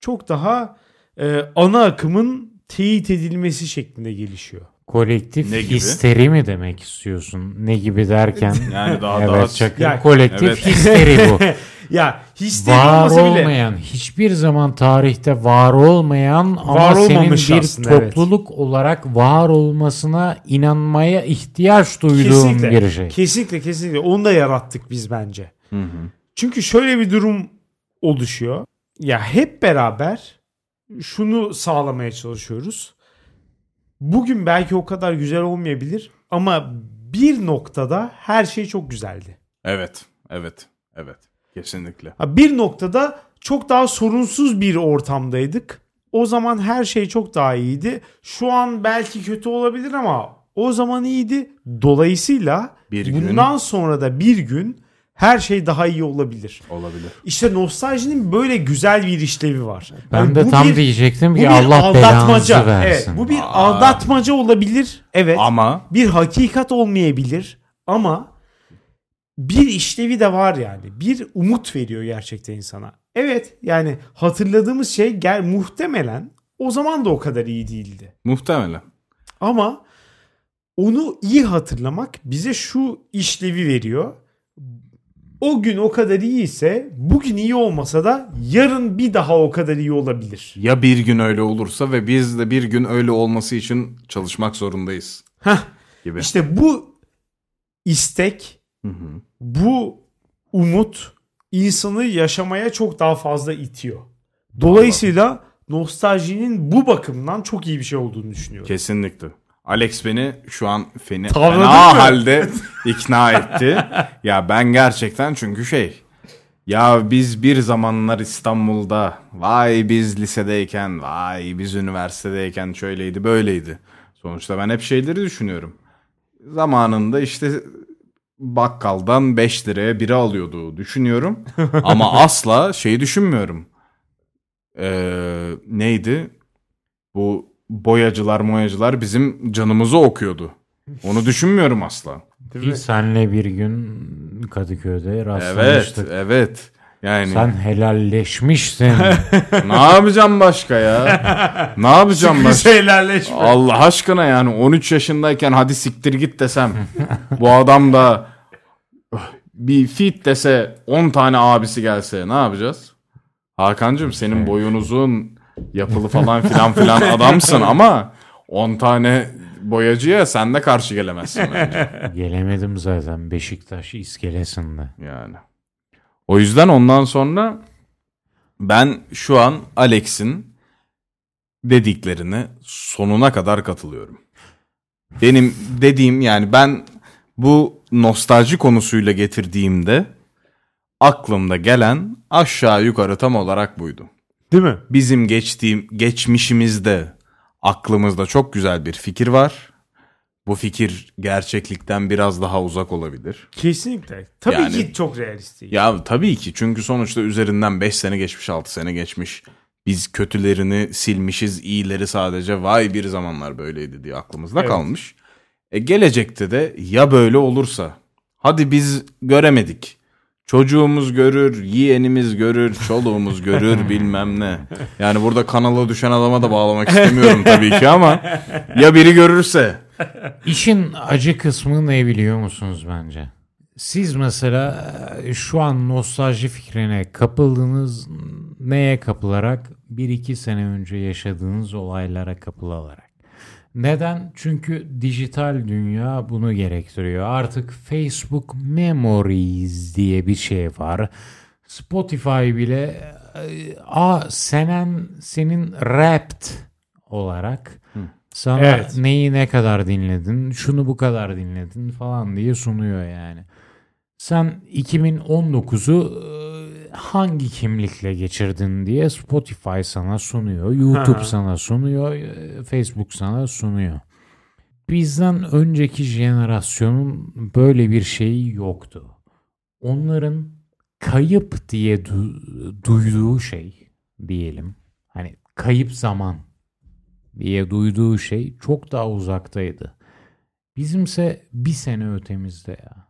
Çok daha e, ana akımın teyit edilmesi şeklinde gelişiyor. Kolektif Ne gibi? histeri mi demek istiyorsun? Ne gibi derken? Yani daha evet daha Çakır. Ya- kolektif Evet. histeri bu. Ya histeri var olmasa bile olmayan, hiçbir zaman tarihte var olmayan ama Var senin olmamış bir aslında, evet. topluluk olarak var olmasına inanmaya ihtiyaç duyduğun kesinlikle, bir şey. kesinlikle kesinlikle onu da yarattık biz bence. Hı hı. Çünkü şöyle bir durum oluşuyor. Ya hep beraber şunu sağlamaya çalışıyoruz. Bugün belki o kadar güzel olmayabilir ama bir noktada her şey çok güzeldi. Evet. Evet. Evet. Kesinlikle. Bir noktada çok daha sorunsuz bir ortamdaydık. O zaman her şey çok daha iyiydi. Şu an belki kötü olabilir ama o zaman iyiydi. Dolayısıyla Bir gün- bundan sonra da bir gün her şey daha iyi olabilir. Olabilir. İşte nostaljinin böyle güzel bir işlevi var. Ben Yani de tam bir- diyecektim ki bir Allah belanızı Evet, versin. bu bir Aa. aldatmaca olabilir. Evet. Ama Bir hakikat olmayabilir ama bir işlevi de var yani. Bir umut veriyor gerçekten insana. Evet yani hatırladığımız şey gel muhtemelen o zaman da o kadar iyi değildi. muhtemelen. Ama onu iyi hatırlamak bize şu işlevi veriyor. O gün o kadar iyi ise bugün iyi olmasa da yarın bir daha o kadar iyi olabilir. Ya bir gün öyle olursa ve biz de bir gün öyle olması için çalışmak zorundayız Heh, gibi. işte bu istek, Hı hı. bu umut insanı yaşamaya çok daha fazla itiyor. Dolayısıyla nostaljinin bu bakımdan çok iyi bir şey olduğunu düşünüyorum. Kesinlikle. Alex beni şu an feni, Tavladın fena mı? halde ikna etti. ya ben gerçekten çünkü şey ya biz bir zamanlar İstanbul'da vay biz lisedeyken vay biz üniversitedeyken şöyleydi böyleydi. Sonuçta ben hep şeyleri düşünüyorum. Zamanında işte bakkaldan 5 liraya biri alıyordu düşünüyorum. Ama asla şeyi düşünmüyorum. Ee, neydi? Bu boyacılar moyacılar bizim canımızı okuyordu. Onu düşünmüyorum asla. Ki senle bir gün Kadıköy'de Evet, rastlamıştık. evet. Yani Sen helalleşmişsin. ne yapacağım başka ya? Ne yapacağım Sıkı başka? şeylerleşme. Allah aşkına yani 13 yaşındayken hadi siktir git desem bu adam da bir fit dese 10 tane abisi gelse ne yapacağız? Hakan'cığım senin boyun uzun yapılı falan filan filan adamsın ama 10 tane boyacıya sen de karşı gelemezsin bence. Gelemedim zaten Beşiktaş iskelesinde. Yani. O yüzden ondan sonra ben şu an Alex'in dediklerine sonuna kadar katılıyorum. Benim dediğim yani ben bu nostalji konusuyla getirdiğimde aklımda gelen aşağı yukarı tam olarak buydu. Değil mi? Bizim geçtiğim geçmişimizde aklımızda çok güzel bir fikir var. Bu fikir gerçeklikten biraz daha uzak olabilir. Kesinlikle. Tabii Yani- ki çok realistik. Ya tabii ki çünkü sonuçta üzerinden 5 sene geçmiş 6 sene geçmiş. Biz kötülerini silmişiz iyileri sadece vay bir zamanlar böyleydi diye aklımızda Evet. kalmış. E gelecekte de ya böyle olursa hadi biz göremedik. Çocuğumuz görür, yeğenimiz görür, çoluğumuz görür bilmem ne. Yani burada kanala düşen adama da bağlamak istemiyorum tabii ki ama ya biri görürse. İşin acı kısmı ne biliyor musunuz bence? Siz mesela e, şu an nostalji fikrine kapıldınız neye kapılarak? Bir iki sene önce yaşadığınız olaylara kapılarak. Neden? Çünkü dijital dünya bunu gerektiriyor. Artık Facebook Memories diye bir şey var. Spotify bile e, a senen senin Wrapped olarak sana Evet. neyi ne kadar dinledin, şunu bu kadar dinledin falan diye sunuyor yani. Sen 2019'u e, hangi kimlikle geçirdin diye Spotify sana sunuyor, YouTube Ha. sana sunuyor, e, Facebook sana sunuyor. Bizden önceki jenerasyonun böyle bir şeyi yoktu. Onların kayıp diye du- duyduğu şey diyelim. Hani kayıp zaman diye duyduğu şey çok daha uzaktaydı. Bizimse bir sene ötemizde ya.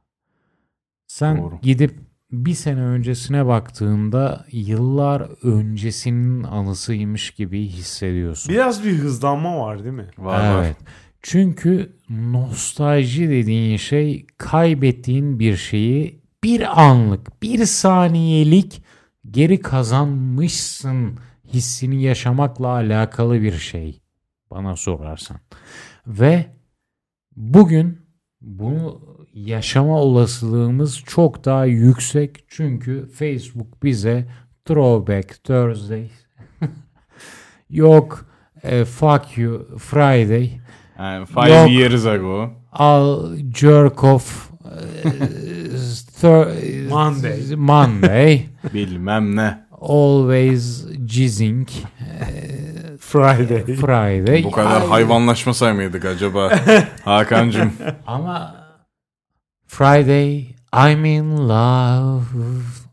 Sen Doğru. gidip bir sene öncesine baktığında yıllar öncesinin anısıymış gibi hissediyorsun. Biraz bir hızlanma var değil mi? Var var. evet. Çünkü nostalji dediğin şey kaybettiğin bir şeyi bir anlık, bir saniyelik geri kazanmışsın hissini yaşamakla alakalı bir şey bana sorarsan. Ve bugün bunu yaşama olasılığımız çok daha yüksek çünkü Facebook bize Throwback Thursday yok e, Fuck You Friday Yani five Yok. years ago. I'll jerk off e, thir- Monday. Monday Bilmem ne. always jizzing Friday. Friday Bu kadar Ay, hayvanlaşmasay mıydık acaba? Hakan'cığım. ama Friday I'm in love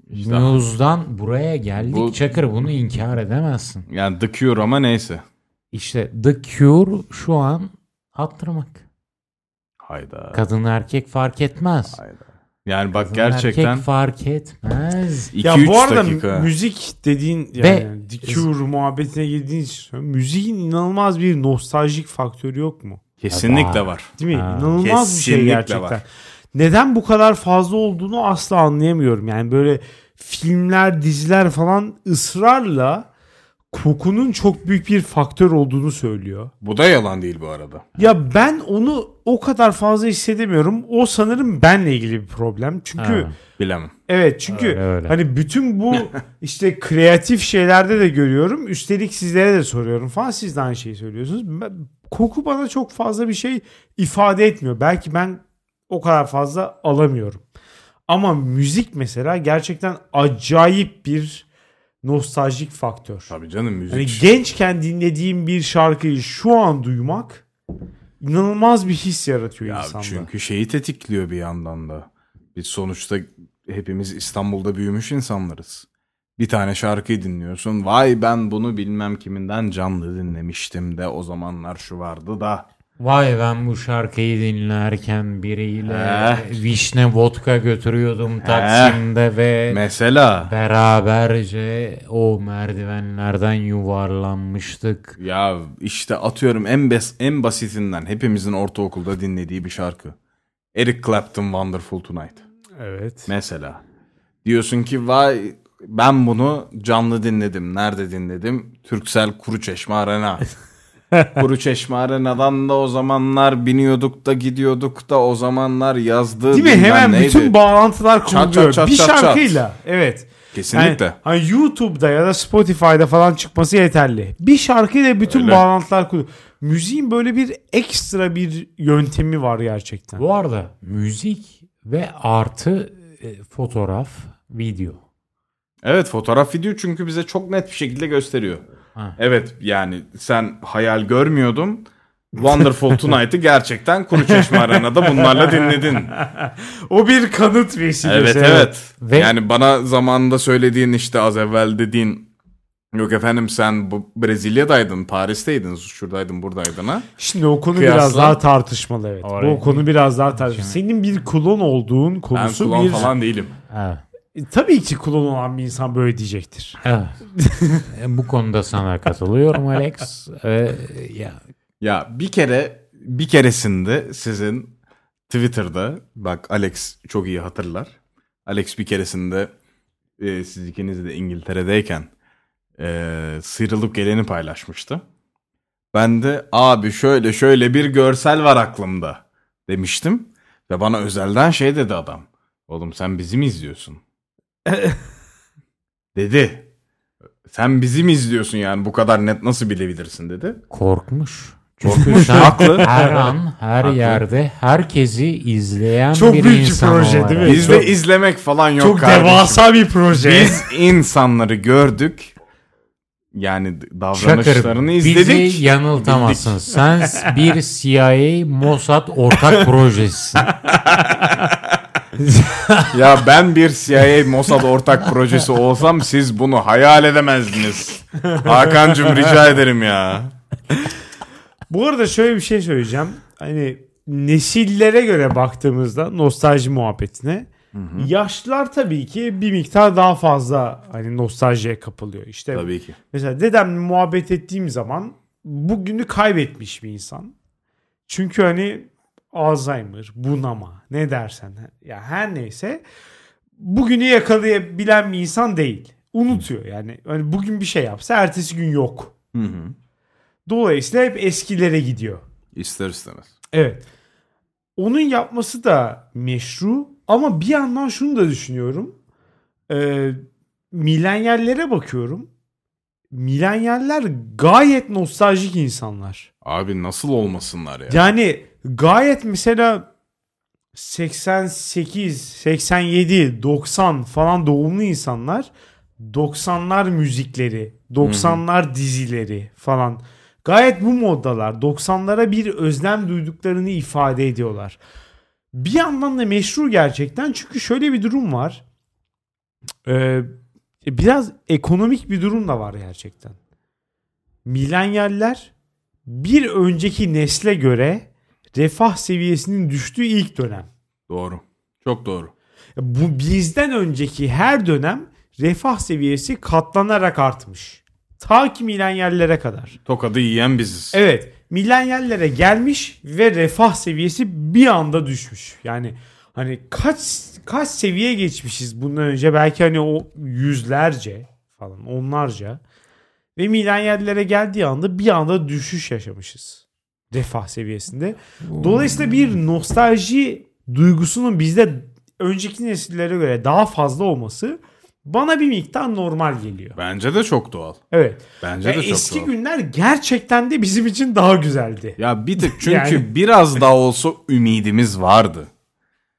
İşte- Muse'dan buraya geldik Bu- Çakır bunu inkar edemezsin. Yani The Cure ama neyse. İşte The Cure şu an attırmak. Hayda. Kadın erkek fark etmez. Hayda. Yani bak Kadın gerçekten Erkek fark etmez. 2-3 Ya bu arada dakika. müzik dediğin Ve- yani The Cure muhabbetine girdiğin için. Müziğin inanılmaz bir nostaljik faktörü yok mu? Kesinlikle Var. var. Değil mi? Ha. İnanılmaz bir şey Kesinlikle gerçekten. var. Neden bu kadar fazla olduğunu asla anlayamıyorum. Yani böyle filmler, diziler falan ısrarla kokunun çok büyük bir faktör olduğunu söylüyor. Bu da yalan değil bu arada. Ya ben onu o kadar fazla hissedemiyorum. O sanırım benle ilgili bir problem. Çünkü Ha. Bilemem. evet çünkü Öyle, öyle. hani bütün bu işte kreatif şeylerde de görüyorum. Üstelik sizlere de soruyorum falan. Siz de aynı şeyi söylüyorsunuz. Ben- koku bana çok fazla bir şey ifade etmiyor. Belki ben o kadar fazla alamıyorum. Ama müzik mesela gerçekten acayip bir nostaljik faktör. Tabii canım müzik. Hani gençken dinlediğim bir şarkıyı şu an duymak inanılmaz bir his yaratıyor ya insanda. çünkü şeyi tetikliyor bir yandan da. Biz sonuçta hepimiz İstanbul'da büyümüş insanlarız. Bir tane şarkıyı dinliyorsun. Vay ben bunu bilmem kiminden canlı dinlemiştim de o zamanlar şu vardı da. Vay ben bu şarkıyı dinlerken biriyle Eh. vişne vodka götürüyordum Taksim'de ve Mesela beraberce o merdivenlerden yuvarlanmıştık. ya işte atıyorum en bas en basitinden hepimizin ortaokulda dinlediği bir şarkı. Eric Clapton Wonderful Tonight. Evet. Mesela. Diyorsun ki vay ben bunu canlı dinledim. Nerede dinledim? Türksel Kuruçeşme Arena. Kuruçeşme Arena'dan da o zamanlar biniyorduk da gidiyorduk da o zamanlar yazdı. Değil mi? Hemen neydi. bütün bağlantılar Çat, çat, kuruluyor. çat, bir çat, çat. şarkıyla. Evet. Kesinlikle. Yani, hani YouTube'da ya da Spotify'da falan çıkması yeterli. Bir şarkıyla bütün Öyle. bağlantılar kuruluyor. Müziğin böyle bir ekstra bir yöntemi var gerçekten. Bu arada müzik ve artı e, fotoğraf, video. Evet fotoğraf video çünkü bize çok net bir şekilde gösteriyor. Ha. Evet yani sen hayal görmüyordun. Wonderful Tonight'ı gerçekten Kuruçeşme Arena'da bunlarla dinledin. O bir kanıt vesilesi. Evet evet. Ve- Yani bana zamanında söylediğin işte az evvel dediğin yok efendim sen bu Brezilya'daydın, Paris'teydin, şuradaydın, buradaydın ha. Şimdi o konu Kıyasla- biraz daha tartışmalı evet. Oraya- Bu konu biraz daha tartışmalı. Senin bir klon olduğun Ben konusu klon bir... falan değilim. Evet. E, Tabii ki klon olan bir insan böyle diyecektir. Evet. E, Bu konuda sana katılıyorum Alex. E, ya Ya bir kere bir keresinde sizin Twitter'da bak Alex çok iyi hatırlar. Alex bir keresinde e, siz ikiniz de İngiltere'deyken e, sıyrılıp geleni paylaşmıştı. Ben de abi şöyle şöyle bir görsel var aklımda demiştim. Ve bana özelden şey dedi adam. Oğlum sen bizi mi izliyorsun? dedi. Sen bizi mi izliyorsun yani bu kadar net nasıl bilebilirsin dedi. korkmuş. Korkmuş. Haklı. her an, her Haklı. yerde herkesi izleyen Çok bir büyük bir insan proje, olarak. değil mi? Bizde Çok- izlemek falan yok Çok kardeşim. devasa bir proje. Biz insanları gördük. Yani Çakır davranışlarını izledik. bizi yanıltamazsın. Sen bir CIA Mossad ortak projesisin. Ya ben bir CIA Mossad ortak projesi olsam siz bunu hayal edemezdiniz. Hakan'cığım rica ederim ya. Bu arada şöyle bir şey söyleyeceğim. Hani nesillere göre baktığımızda nostalji muhabbetine Yaşlılar tabii ki bir miktar daha fazla hani nostaljiye kapılıyor. İşte Tabii ki. mesela dedemle muhabbet ettiğim zaman bugünü kaybetmiş bir insan. Çünkü hani Alzheimer, bunama ne dersen ya her neyse bugünü yakalayabilen bir insan değil. Unutuyor yani. Hani bugün bir şey yapsa ertesi gün yok. Hı hı. Dolayısıyla hep eskilere gidiyor. İster istemez. Evet. Onun yapması da meşru ama bir yandan şunu da düşünüyorum. Ee, milenyallere bakıyorum. Millenyaller gayet nostaljik insanlar. Abi nasıl olmasınlar ya? Yani gayet mesela 88, 87, 90 falan doğumlu insanlar 90'lar müzikleri, 90'lar dizileri falan gayet bu moddalar. 90'lara bir özlem duyduklarını ifade ediyorlar. Bir yandan da meşru gerçekten çünkü şöyle bir durum var. Ee, biraz ekonomik bir durum da var gerçekten. Milenyaller bir önceki nesle göre refah seviyesinin düştüğü ilk dönem. Doğru. Çok doğru. Bu bizden önceki her dönem refah seviyesi katlanarak artmış. Ta ki milenyallere kadar. Tokadı yiyen biziz. Evet milenyallere gelmiş ve refah seviyesi bir anda düşmüş. Yani hani kaç kaç seviye geçmişiz bundan önce belki hani o yüzlerce falan onlarca ve milenyallere geldiği anda bir anda düşüş yaşamışız refah seviyesinde. Dolayısıyla bir nostalji duygusunun bizde önceki nesillere göre daha fazla olması bana bir miktar normal geliyor. Bence de çok doğal. Evet. Bence Ve de çok eski doğal. günler gerçekten de bizim için daha güzeldi. Ya bir tık çünkü Yani. biraz daha olsa ümidimiz vardı.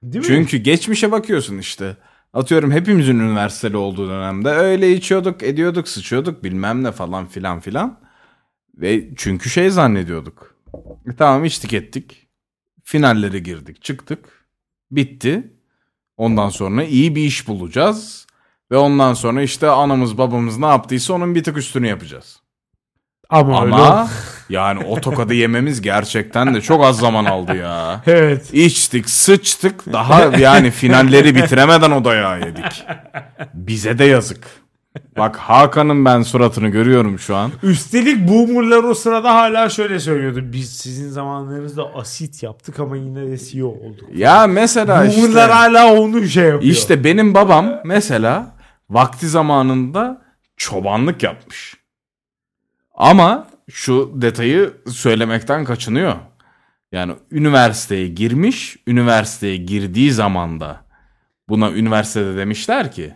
Değil mi? Çünkü geçmişe bakıyorsun işte. Atıyorum hepimizin üniversiteli olduğu dönemde öyle içiyorduk, ediyorduk, sıçıyorduk bilmem ne falan filan filan. Ve çünkü şey zannediyorduk. E tamam içtik ettik. Finallere girdik, çıktık. Bitti. Ondan sonra iyi bir iş bulacağız. Ve ondan sonra işte anamız babamız ne yaptıysa onun bir tık üstünü yapacağız. ama, öyle Ama yani o tokadı yememiz gerçekten de çok az zaman aldı ya. Evet. İçtik, sıçtık. Daha yani finalleri bitiremeden o dayağı yedik. Bize de yazık. Bak Hakan'ın ben suratını görüyorum şu an. Üstelik boomerlar o sırada hala şöyle söylüyordu. Biz sizin zamanlarınızda asit yaptık ama yine de CEO olduk. Ya mesela Boomerlar işte, hala onu şey yapıyor. işte benim babam mesela vakti zamanında çobanlık yapmış. Ama şu detayı söylemekten kaçınıyor. Yani üniversiteye girmiş, üniversiteye girdiği zaman da buna üniversitede demişler ki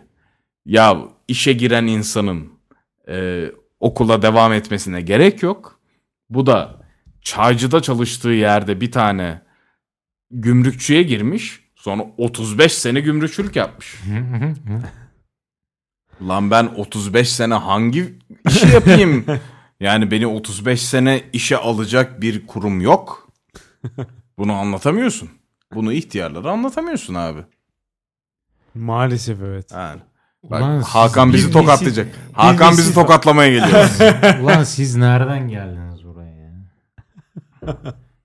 ya işe giren insanın e, okula devam etmesine gerek yok. Bu da çaycıda çalıştığı yerde bir tane gümrükçüye girmiş. Sonra 35 sene gümrükçülük yapmış. Lan ben 35 sene hangi işi yapayım? yani beni 35 sene işe alacak bir kurum yok. Bunu anlatamıyorsun. Bunu ihtiyarlara anlatamıyorsun abi. Maalesef evet. Yani. Bak, Ulan Hakan bizi tokatlayacak. nesil- Hakan bir bizi nesil- tokatlamaya geliyor. Ulan siz nereden geldiniz buraya? ya?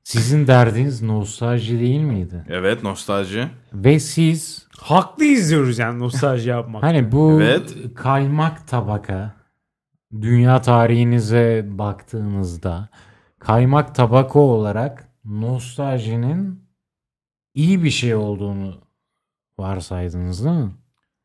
Sizin derdiniz nostalji değil miydi? evet nostalji. Ve siz Haklı izliyoruz yani nostalji yapmak. hani bu Evet. kaymak tabaka dünya tarihinize baktığınızda kaymak tabaka olarak nostaljinin iyi bir şey olduğunu varsaydınız değil mi?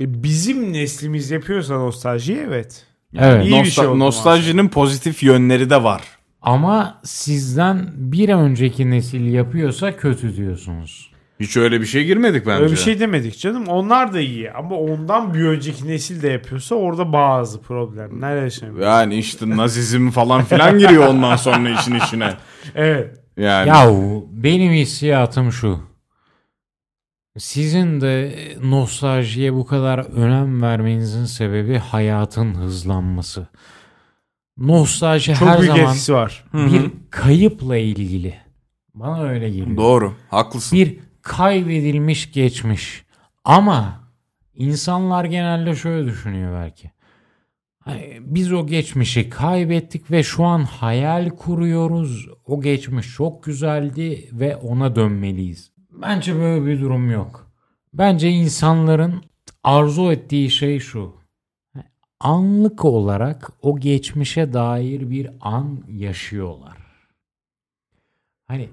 E, Bizim neslimiz yapıyorsa nostalji evet. Evet. İyi bir Nosta- şey nostaljinin pozitif yönleri de var. Ama sizden bir önceki nesil yapıyorsa kötü diyorsunuz. Hiç öyle bir şey girmedik bence. Öyle bir şey demedik canım. Onlar da iyi ama ondan bir önceki nesil de yapıyorsa orada bazı problemler yaşanıyor. Yani işte nazizm falan filan giriyor ondan sonra işin içine. Evet. Yani Yahu benim hissiyatım şu. Sizin de nostaljiye bu kadar önem vermenizin sebebi hayatın hızlanması. Nostalji Çok her büyük zaman var. bir kayıpla ilgili. Bana öyle geliyor. doğru. Haklısın. Bir kaybedilmiş geçmiş. Ama insanlar genelde şöyle düşünüyor belki. Biz o geçmişi kaybettik ve şu an hayal kuruyoruz. O geçmiş çok güzeldi ve ona dönmeliyiz. Bence böyle bir durum yok. Bence insanların arzu ettiği şey şu. Anlık olarak o geçmişe dair bir an yaşıyorlar. Hani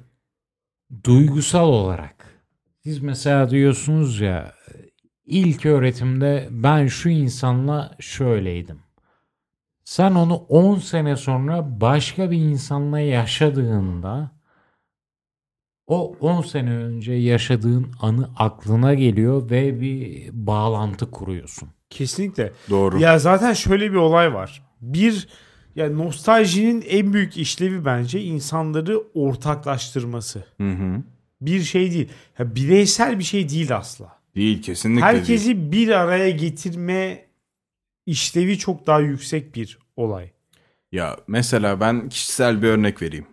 duygusal olarak. Siz mesela diyorsunuz ya ilk öğretimde ben şu insanla şöyleydim. Sen onu 10 sene sonra başka bir insanla yaşadığında o 10 sene önce yaşadığın anı aklına geliyor ve bir bağlantı kuruyorsun. Kesinlikle. Doğru. Ya zaten şöyle bir olay var. Bir ya nostaljinin en büyük işlevi bence insanları ortaklaştırması. Hı hı. Bir şey değil. Ya bireysel bir şey değil asla. Değil kesinlikle Herkesi değil. bir araya getirme işlevi çok daha yüksek bir olay. Ya mesela ben kişisel bir örnek vereyim.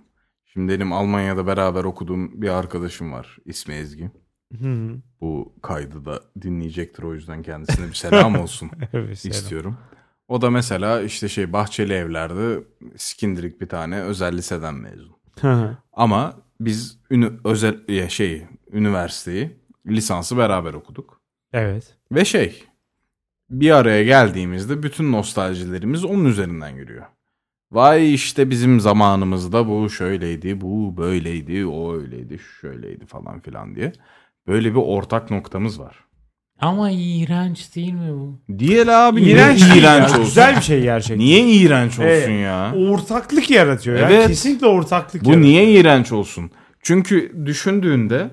Şimdi benim Almanya'da beraber okuduğum bir arkadaşım var. İsmi Ezgi. Hı. Bu kaydı da dinleyecektir o yüzden kendisine bir selam olsun Evet. selam. istiyorum. O da mesela işte şey Bahçeli Evler'de Skindirik bir tane özel liseden mezun. Hı hı. Ama biz ünü, özel ya şey üniversiteyi lisansı beraber okuduk. evet. Ve şey bir araya geldiğimizde bütün nostaljilerimiz onun üzerinden yürüyor. Vay işte bizim zamanımızda bu şöyleydi, bu böyleydi, o öyleydi, şu şöyleydi falan filan diye. Böyle bir ortak noktamız var. Ama iğrenç değil mi bu? Diğer abi İğrenç, niye değil ya. iğrenç olsun? Güzel bir şey gerçekten. Niye iğrenç olsun Evet. ya? Ortaklık yaratıyor ya. Evet. Kesinlikle ortaklık Bu yaratıyor. niye iğrenç olsun? Çünkü düşündüğünde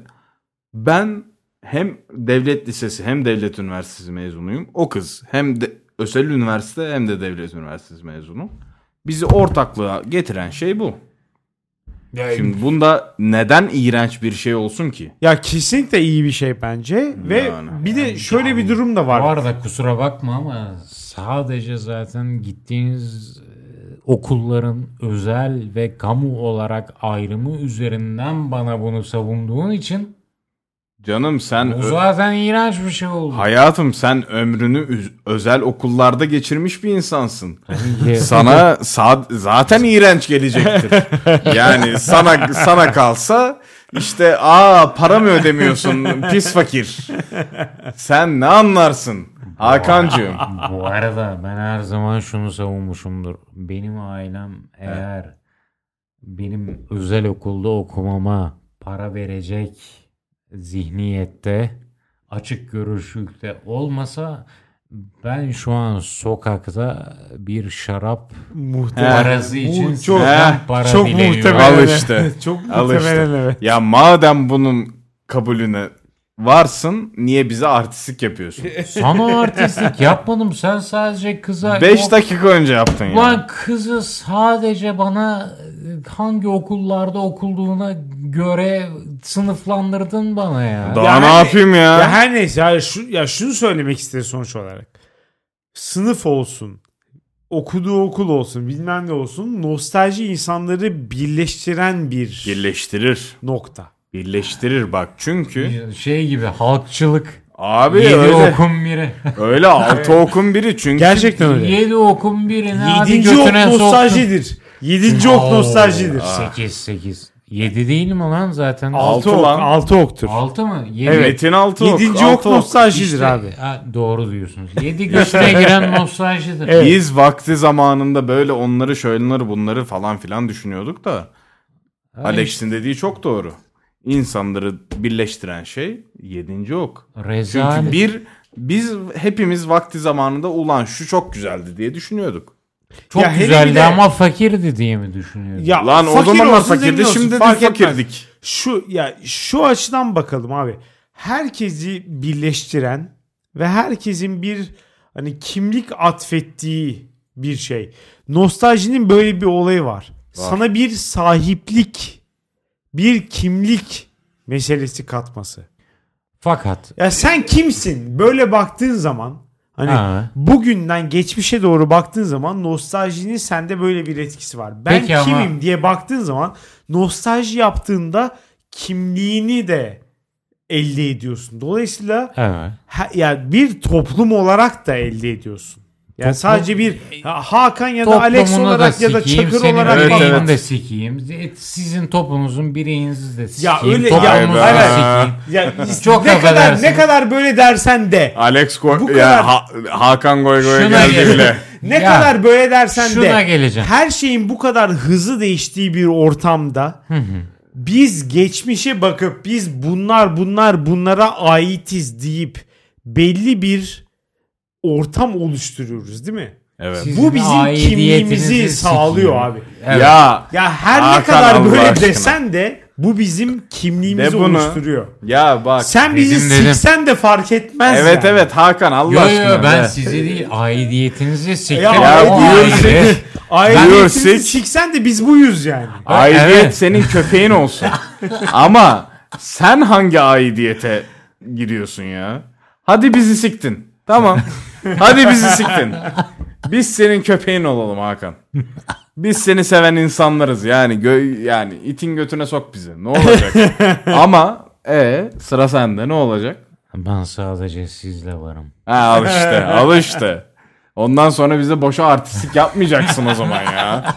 ben hem devlet lisesi hem devlet üniversitesi mezunuyum. O kız hem de özel üniversite hem de devlet üniversitesi mezunu. Bizi ortaklığa getiren şey bu. Şimdi bunda neden iğrenç bir şey olsun ki? Ya kesinlikle iyi bir şey bence ve Yani. bir de şöyle bir durum da Bu var. arada kusura bakma ama sadece zaten gittiğiniz e, okulların özel ve kamu olarak ayrımı üzerinden bana bunu savunduğun için Canım sen ö- zaten iğrenç bir şey oldu. hayatım sen ömrünü özel okullarda geçirmiş bir insansın. Sana sa- zaten iğrenç gelecektir. Yani sana sana kalsa işte aa para mı ödemiyorsun pis fakir. Sen ne anlarsın Hakan'cığım? Bu arada ben her zaman şunu savunmuşumdur. Benim ailem eğer benim özel okulda okumama para verecek zihniyette açık görüşlükte olmasa ben şu an sokakta bir şarap Muhtemelen. parası için Mu- çok, para çok muhtemelen. Al işte. çok Al muhtemelen işte. evet. Ya madem bunun kabulüne varsın niye bize artistik yapıyorsun? Sana artistlik yapmadım. Sen sadece kıza... 5 dakika önce yaptın ya. Ulan kızı sadece bana e, hangi okullarda okulduğuna göre sınıflandırdın bana ya. Daha Ya ne yapayım ya? Ya her neyse ya, şu, ya şunu söylemek istedim sonuç olarak. Sınıf olsun, okuduğu okul olsun, bilmem ne olsun nostalji insanları birleştiren bir Birleştirir. nokta. Birleştirir bak çünkü Şey gibi halkçılık. abi Yedi öyle okun biri. öyle altı okun biri çünkü Gerçekten öyle. Yedi okun birini hadi Yedinci ok nostaljidir. Yedinci ok nostaljidir. 8 8. 7 değil mi lan zaten? Altı Altı ok, lan. altı oktur. 6 mı? 7. Evet. Metin altı ok. Yedinci altı ok nostaljidir abi. doğru diyorsunuz. 7 göğsüne giren nostaljidir. Evet. Biz vakti zamanında böyle onları şöyleleri bunları falan filan düşünüyorduk da Ha, Alex'in dediği çok doğru. İnsanları birleştiren şey yedinci ok. Rezalet. Çünkü bir biz hepimiz vakti zamanında ulan şu çok güzeldi diye düşünüyorduk. Çok Ya güzeldi de- ama fakirdi diye mi düşünüyorsun? Ya Lan o zamanlar fakirdi olsun, şimdi de etmez. fakirdik. Şu ya şu açıdan bakalım abi. Herkesi birleştiren ve herkesin bir hani kimlik atfettiği bir şey. Nostaljinin böyle bir olayı var. Sana bir sahiplik, bir kimlik meselesi katması. Fakat Ya sen kimsin? Böyle baktığın zaman hani Ha. bugünden geçmişe doğru baktığın zaman nostaljinin sende böyle bir etkisi var. Ben Peki ama- kimim diye baktığın zaman nostalji yaptığında kimliğini de elde ediyorsun. Dolayısıyla evet. ha, ya bir toplum olarak da elde ediyorsun. Yani Toplum- sadece bir Ha- Hakan ya da Alex olarak ya da sikeyim, Çakır senin olarak Evet, bakmak. de sikeyim. E, Sizin toplumumuzun bireyinizi de sikeyim. Ya öyle- ya- da Hayır. sikeyim. Ya, Çok ne kadar affedersin. ne kadar böyle dersen de Alex Goy Bu ya kadar- Ha- Hakan Goy Goy'a geldi gel- bile. ne Ya, kadar böyle dersen Şuna de geleceğim. her şeyin bu kadar hızlı değiştiği bir ortamda biz geçmişe bakıp biz bunlar bunlar bunlara aitiz deyip belli bir ortam oluşturuyoruz değil mi? Evet. Sizin Bu bizim aidiyetinizi kimliğimizi sağlıyor sikeyim. abi. Evet. Ya Ya her ne kadar böyle aşkına. desen de bu bizim kimliğimizi De bunu. oluşturuyor. ya bak. Sen bizi Dedim, dedim. siksen de fark etmez evet yani. evet Hakan Allah Yo aşkına. yo ben de. sizi değil aidiyetinizi siktim. Ya, Ya Diyorsak- siksen de biz buyuz yani. Aidiyet Evet. senin köpeğin olsun. Ama sen hangi aidiyete giriyorsun ya? Hadi bizi siktin. Tamam. Hadi bizi siktin. Biz senin köpeğin olalım Hakan. Biz seni seven insanlarız yani gö- yani itin götüne sok bizi. Ne olacak? Ama e sıra sende ne olacak? Ben sadece sizle varım. Ha al işte al işte. Ondan sonra bize boşa artistik yapmayacaksın o zaman ya.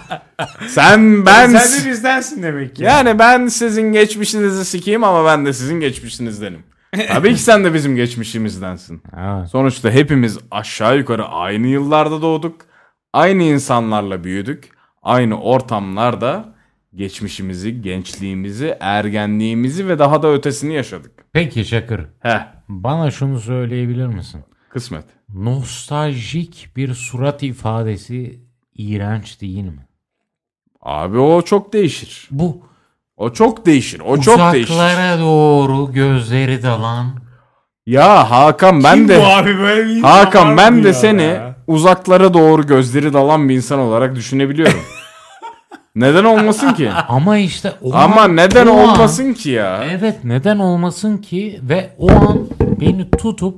Sen ben Sen de bizdensin demek ki. yani ben sizin geçmişinizi sikeyim ama ben de sizin geçmişinizdenim. Tabii ki sen de bizim geçmişimizdensin. Evet. Sonuçta hepimiz aşağı yukarı aynı yıllarda doğduk. Aynı insanlarla büyüdük. Aynı ortamlarda geçmişimizi, gençliğimizi, ergenliğimizi ve daha da ötesini yaşadık. Peki Çakır Heh, bana şunu söyleyebilir misin? kısmet. Nostaljik bir surat ifadesi iğrenç değil mi? Abi o çok değişir. Bu O çok değişir. O çok değişir. uzaklara doğru gözleri dalan Ya Hakan ben Kim de bu abi böyle bir Hakan ben de ya? seni uzaklara doğru gözleri dalan bir insan olarak düşünebiliyorum. neden olmasın ki? ama işte o Ama an- neden o an- olmasın ki ya? Evet neden olmasın ki ve o an beni tutup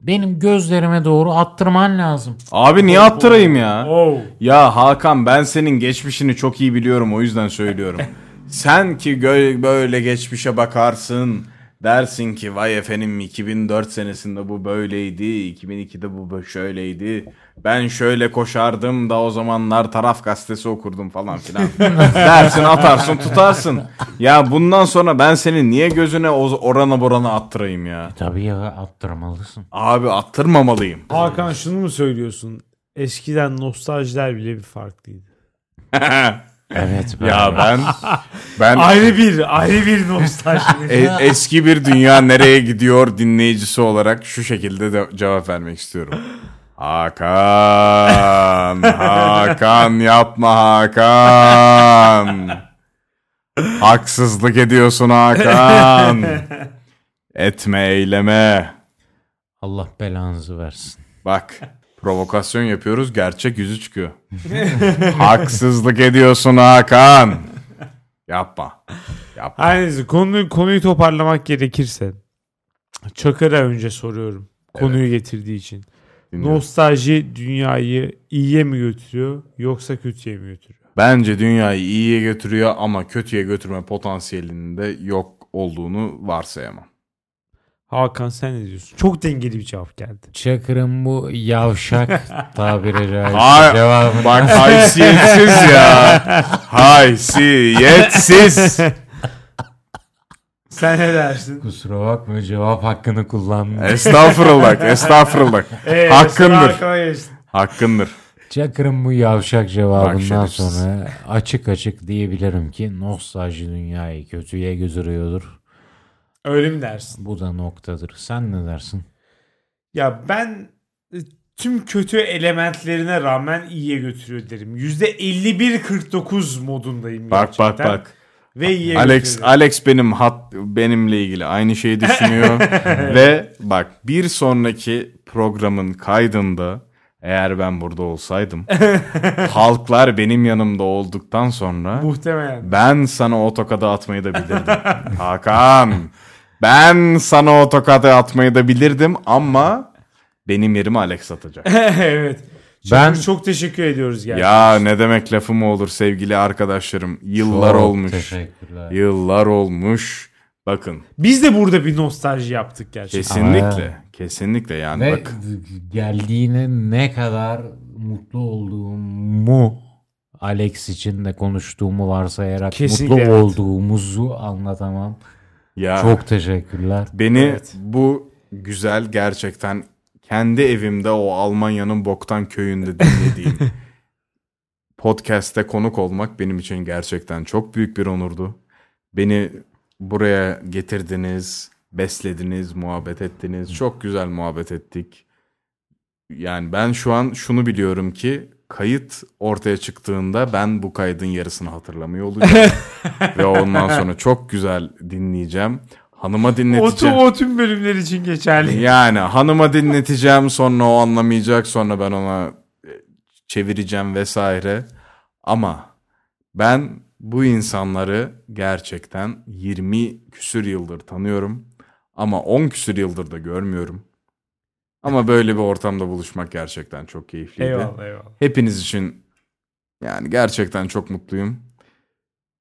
benim gözlerime doğru attırman lazım. Abi niye attırayım ya? Oh. Ya Hakan ben senin geçmişini çok iyi biliyorum o yüzden söylüyorum. Sen ki böyle geçmişe bakarsın dersin ki vay efendim 2004 senesinde bu böyleydi 2002'de bu şöyleydi ben şöyle koşardım da o zamanlar taraf gazetesi okurdum falan filan dersin atarsın tutarsın ya bundan sonra ben senin niye gözüne orana borana attırayım ya Tabii ya attırmalısın. abi attırmamalıyım Hakan şunu mu söylüyorsun? Eskiden nostaljiler bile bir farklıydı. Evet ben. ya ben ben Ayrı bir, ayrı bir nostalji. E- eski bir dünya nereye gidiyor dinleyicisi olarak şu şekilde de cevap vermek istiyorum. Hakan, Hakan yapma Hakan. Haksızlık ediyorsun Hakan. Etme eyleme. Allah belanızı versin. Bak provokasyon yapıyoruz gerçek yüzü çıkıyor. Haksızlık ediyorsun Hakan. Yapma. Yapma. Her neyse konuyu, konuyu toparlamak gerekirse. Çakır'a önce soruyorum. Konuyu getirdiği için. Dinliyorum. Nostalji dünyayı iyiye mi götürüyor yoksa kötüye mi götürüyor? Bence dünyayı iyiye götürüyor ama kötüye götürme potansiyelinin de yok olduğunu varsayamam. Hakan sen ne diyorsun? Çok dengeli bir cevap geldi. Çakır'ın bu yavşak tabiri caizse cevabını Bak haysiyetsiz ya. Haysiyetsiz. Sen ne dersin? kusura bakma cevap hakkını kullandım. Estağfurullah, estağfurullah. Ee, Hakkındır. Hakkındır. Çakır'ın bu yavşak cevabından şerefsiz. sonra açık açık diyebilirim ki nostalji dünyayı kötüye götürüyordur. Öyle mi dersin? Bu da noktadır. Sen ne dersin? Ya ben e, tüm kötü elementlerine rağmen iyiye götürüyor derim. %51-49 modundayım Bak bak gerçekten. bak. Ve iyiye Alex götürüyor. Alex benim hat benimle ilgili aynı şeyi düşünüyor ve bak bir sonraki programın kaydında eğer ben burada olsaydım halklar benim yanımda olduktan sonra Muhtemelen. ben sana o tokadı atmayı da bilirdim. Hakan ben sana o tokadı atmayı da bilirdim ama benim yerime Alex atacak. evet. Ben- Ben çok teşekkür ediyoruz gerçekten. ya ne demek lafım olur sevgili arkadaşlarım. Yıllar Çok olmuş. Teşekkürler. Yıllar olmuş. Bakın Biz de burada bir nostalji yaptık gerçekten. kesinlikle kesinlikle yani Ve bak geldiğine ne kadar mutlu olduğumu Alex için de konuştuğumu varsayarak Kesinlikle mutlu evet. olduğumuzu anlatamam. Ya Çok teşekkürler. beni Evet. bu güzel gerçekten kendi evimde o Almanya'nın boktan köyünde dinlediğim podcast'te konuk olmak benim için gerçekten çok büyük bir onurdu. Beni buraya getirdiniz, beslediniz, muhabbet ettiniz. Çok güzel muhabbet ettik. Yani ben şu an şunu biliyorum ki kayıt ortaya çıktığında ben bu kaydın yarısını hatırlamıyor olacağım. Ve ondan sonra çok güzel dinleyeceğim. Hanıma O dinleteceğim. o tüm bölümler için geçerli. Yani hanıma dinleteceğim sonra o anlamayacak sonra ben ona e, çevireceğim vesaire. Ama ben bu insanları gerçekten 20 küsür yıldır tanıyorum. Ama 10 küsür yıldır da görmüyorum. Ama böyle bir ortamda buluşmak gerçekten çok keyifliydi. Eyvallah eyvallah. Hepiniz için yani gerçekten çok mutluyum.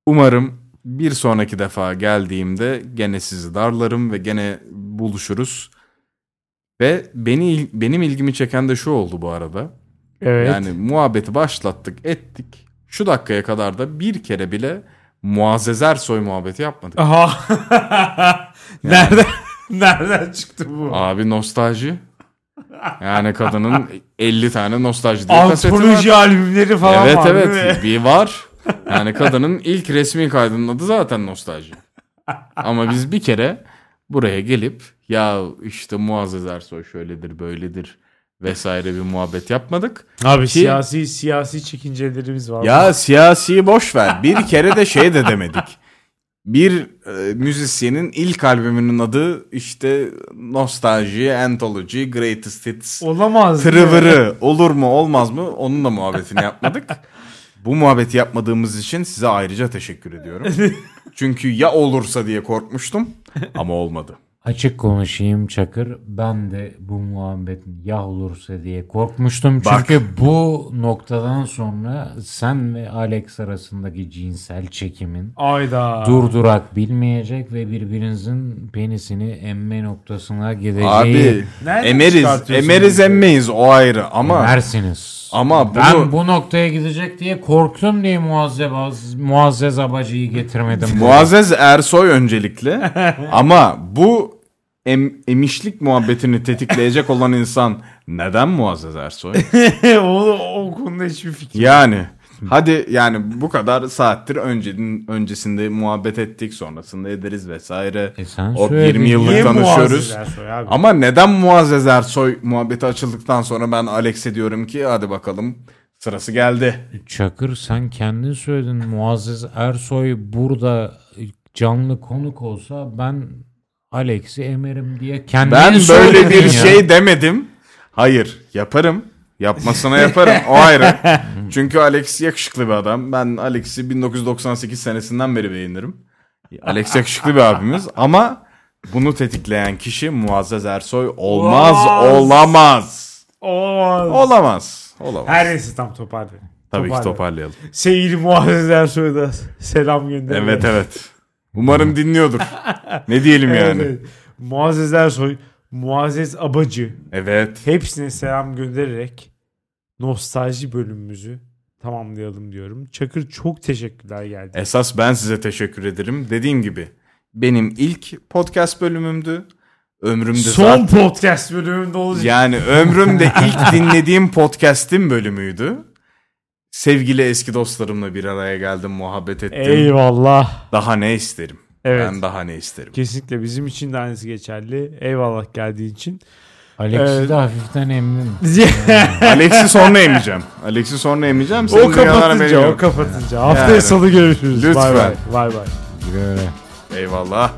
Umarım bir sonraki defa geldiğimde gene sizi darlarım ve gene buluşuruz. Ve beni benim ilgimi çeken de şu oldu bu arada. Evet. Yani muhabbeti başlattık, ettik. Şu dakikaya kadar da bir kere bile Muazzez Ersoy muhabbeti yapmadık. Aha. nereden nereden çıktı bu? Abi nostalji. Yani kadının 50 tane nostalji diye kaseti var. Antoloji albümleri falan evet var evet değil mi? bir var. Yani kadının ilk resmi kaydının adı zaten nostalji. Ama biz bir kere buraya gelip ya işte Muazzez Ersoy şöyledir böyledir vesaire bir muhabbet yapmadık. Abi Ki- siyasi siyasi çekincelerimiz var. Ya siyasiyi boş ver. Bir kere de şey de demedik. Bir e, müzisyenin ilk albümünün adı işte Nostalji, Anthology, Greatest Hits, Olamaz. Tırıvırı olur mu olmaz mı onun da muhabbetini yapmadık. Bu muhabbeti yapmadığımız için size ayrıca teşekkür ediyorum. Çünkü ya olursa diye korkmuştum ama olmadı. Açık konuşayım Çakır. Ben de bu muhabbetin ya olursa diye korkmuştum. Bak. Çünkü bu noktadan sonra sen ve Alex arasındaki cinsel çekimin Ayda. durdurak bilmeyecek ve birbirinizin penisini emme noktasına gideceği Abi Nereden emeriz, çıkartıyorsun emeriz bunu? emmeyiz o ayrı ama Emersiniz. Ama Ben bunu bu noktaya gidecek diye korktum diye Muazzez, Muazzez Abacı'yı getirmedim. Muazzez Ersoy öncelikle ama bu em- emişlik muhabbetini tetikleyecek olan insan neden Muazzez Ersoy? o, o konuda hiçbir fikrim. Yani hadi yani bu kadar saattir önceden öncesinde muhabbet ettik sonrasında ederiz vesaire. E sen o söyledin. 20 yıllık Niye tanışıyoruz. Ama neden Muazzez Ersoy muhabbeti açıldıktan sonra ben Alex'e diyorum ki hadi bakalım sırası geldi. Çakır sen kendin söyledin Muazzez Ersoy burada canlı konuk olsa ben Alex'i emerim diye kendin Ben böyle bir ya. şey demedim. Hayır yaparım. Yapmasına yaparım. O ayrı. Çünkü Alex yakışıklı bir adam. Ben Alex'i 1998 senesinden beri beğenirim. Alex yakışıklı bir abimiz ama bunu tetikleyen kişi Muazzez Ersoy olmaz, Olamaz. olamaz. Olamaz. Olamaz. Her neyse tam toparlayalım. Tabii ki Toparlayalım. Sevgili Muazzez Ersoy'a da selam gönderelim. Evet evet. Umarım dinliyordur. Ne diyelim Evet, yani. evet. Muazzez Ersoy, Muazzez Abacı Evet. hepsine selam göndererek nostalji bölümümüzü tamamlayalım diyorum. Çakır çok teşekkürler geldi. Esas ben size teşekkür ederim. Dediğim gibi benim ilk podcast bölümümdü. Ömrümde Son zaten podcast bölümünde olacak. yani ömrümde ilk dinlediğim podcast'in bölümüydü. Sevgili eski dostlarımla bir araya geldim, muhabbet ettim. Eyvallah. Daha ne isterim? Evet. Ben daha ne isterim? Kesinlikle bizim için de aynısı geçerli. Eyvallah geldiğin için. Alex'i Evet. de hafiften emdin. Alex'i sonra emeceğim. Alex'i sonra emeceğim. Senin o kapatınca, o kapatınca. Haftaya Yani. salı görüşürüz. Lütfen. Bay bay. Bay bay. Eyvallah.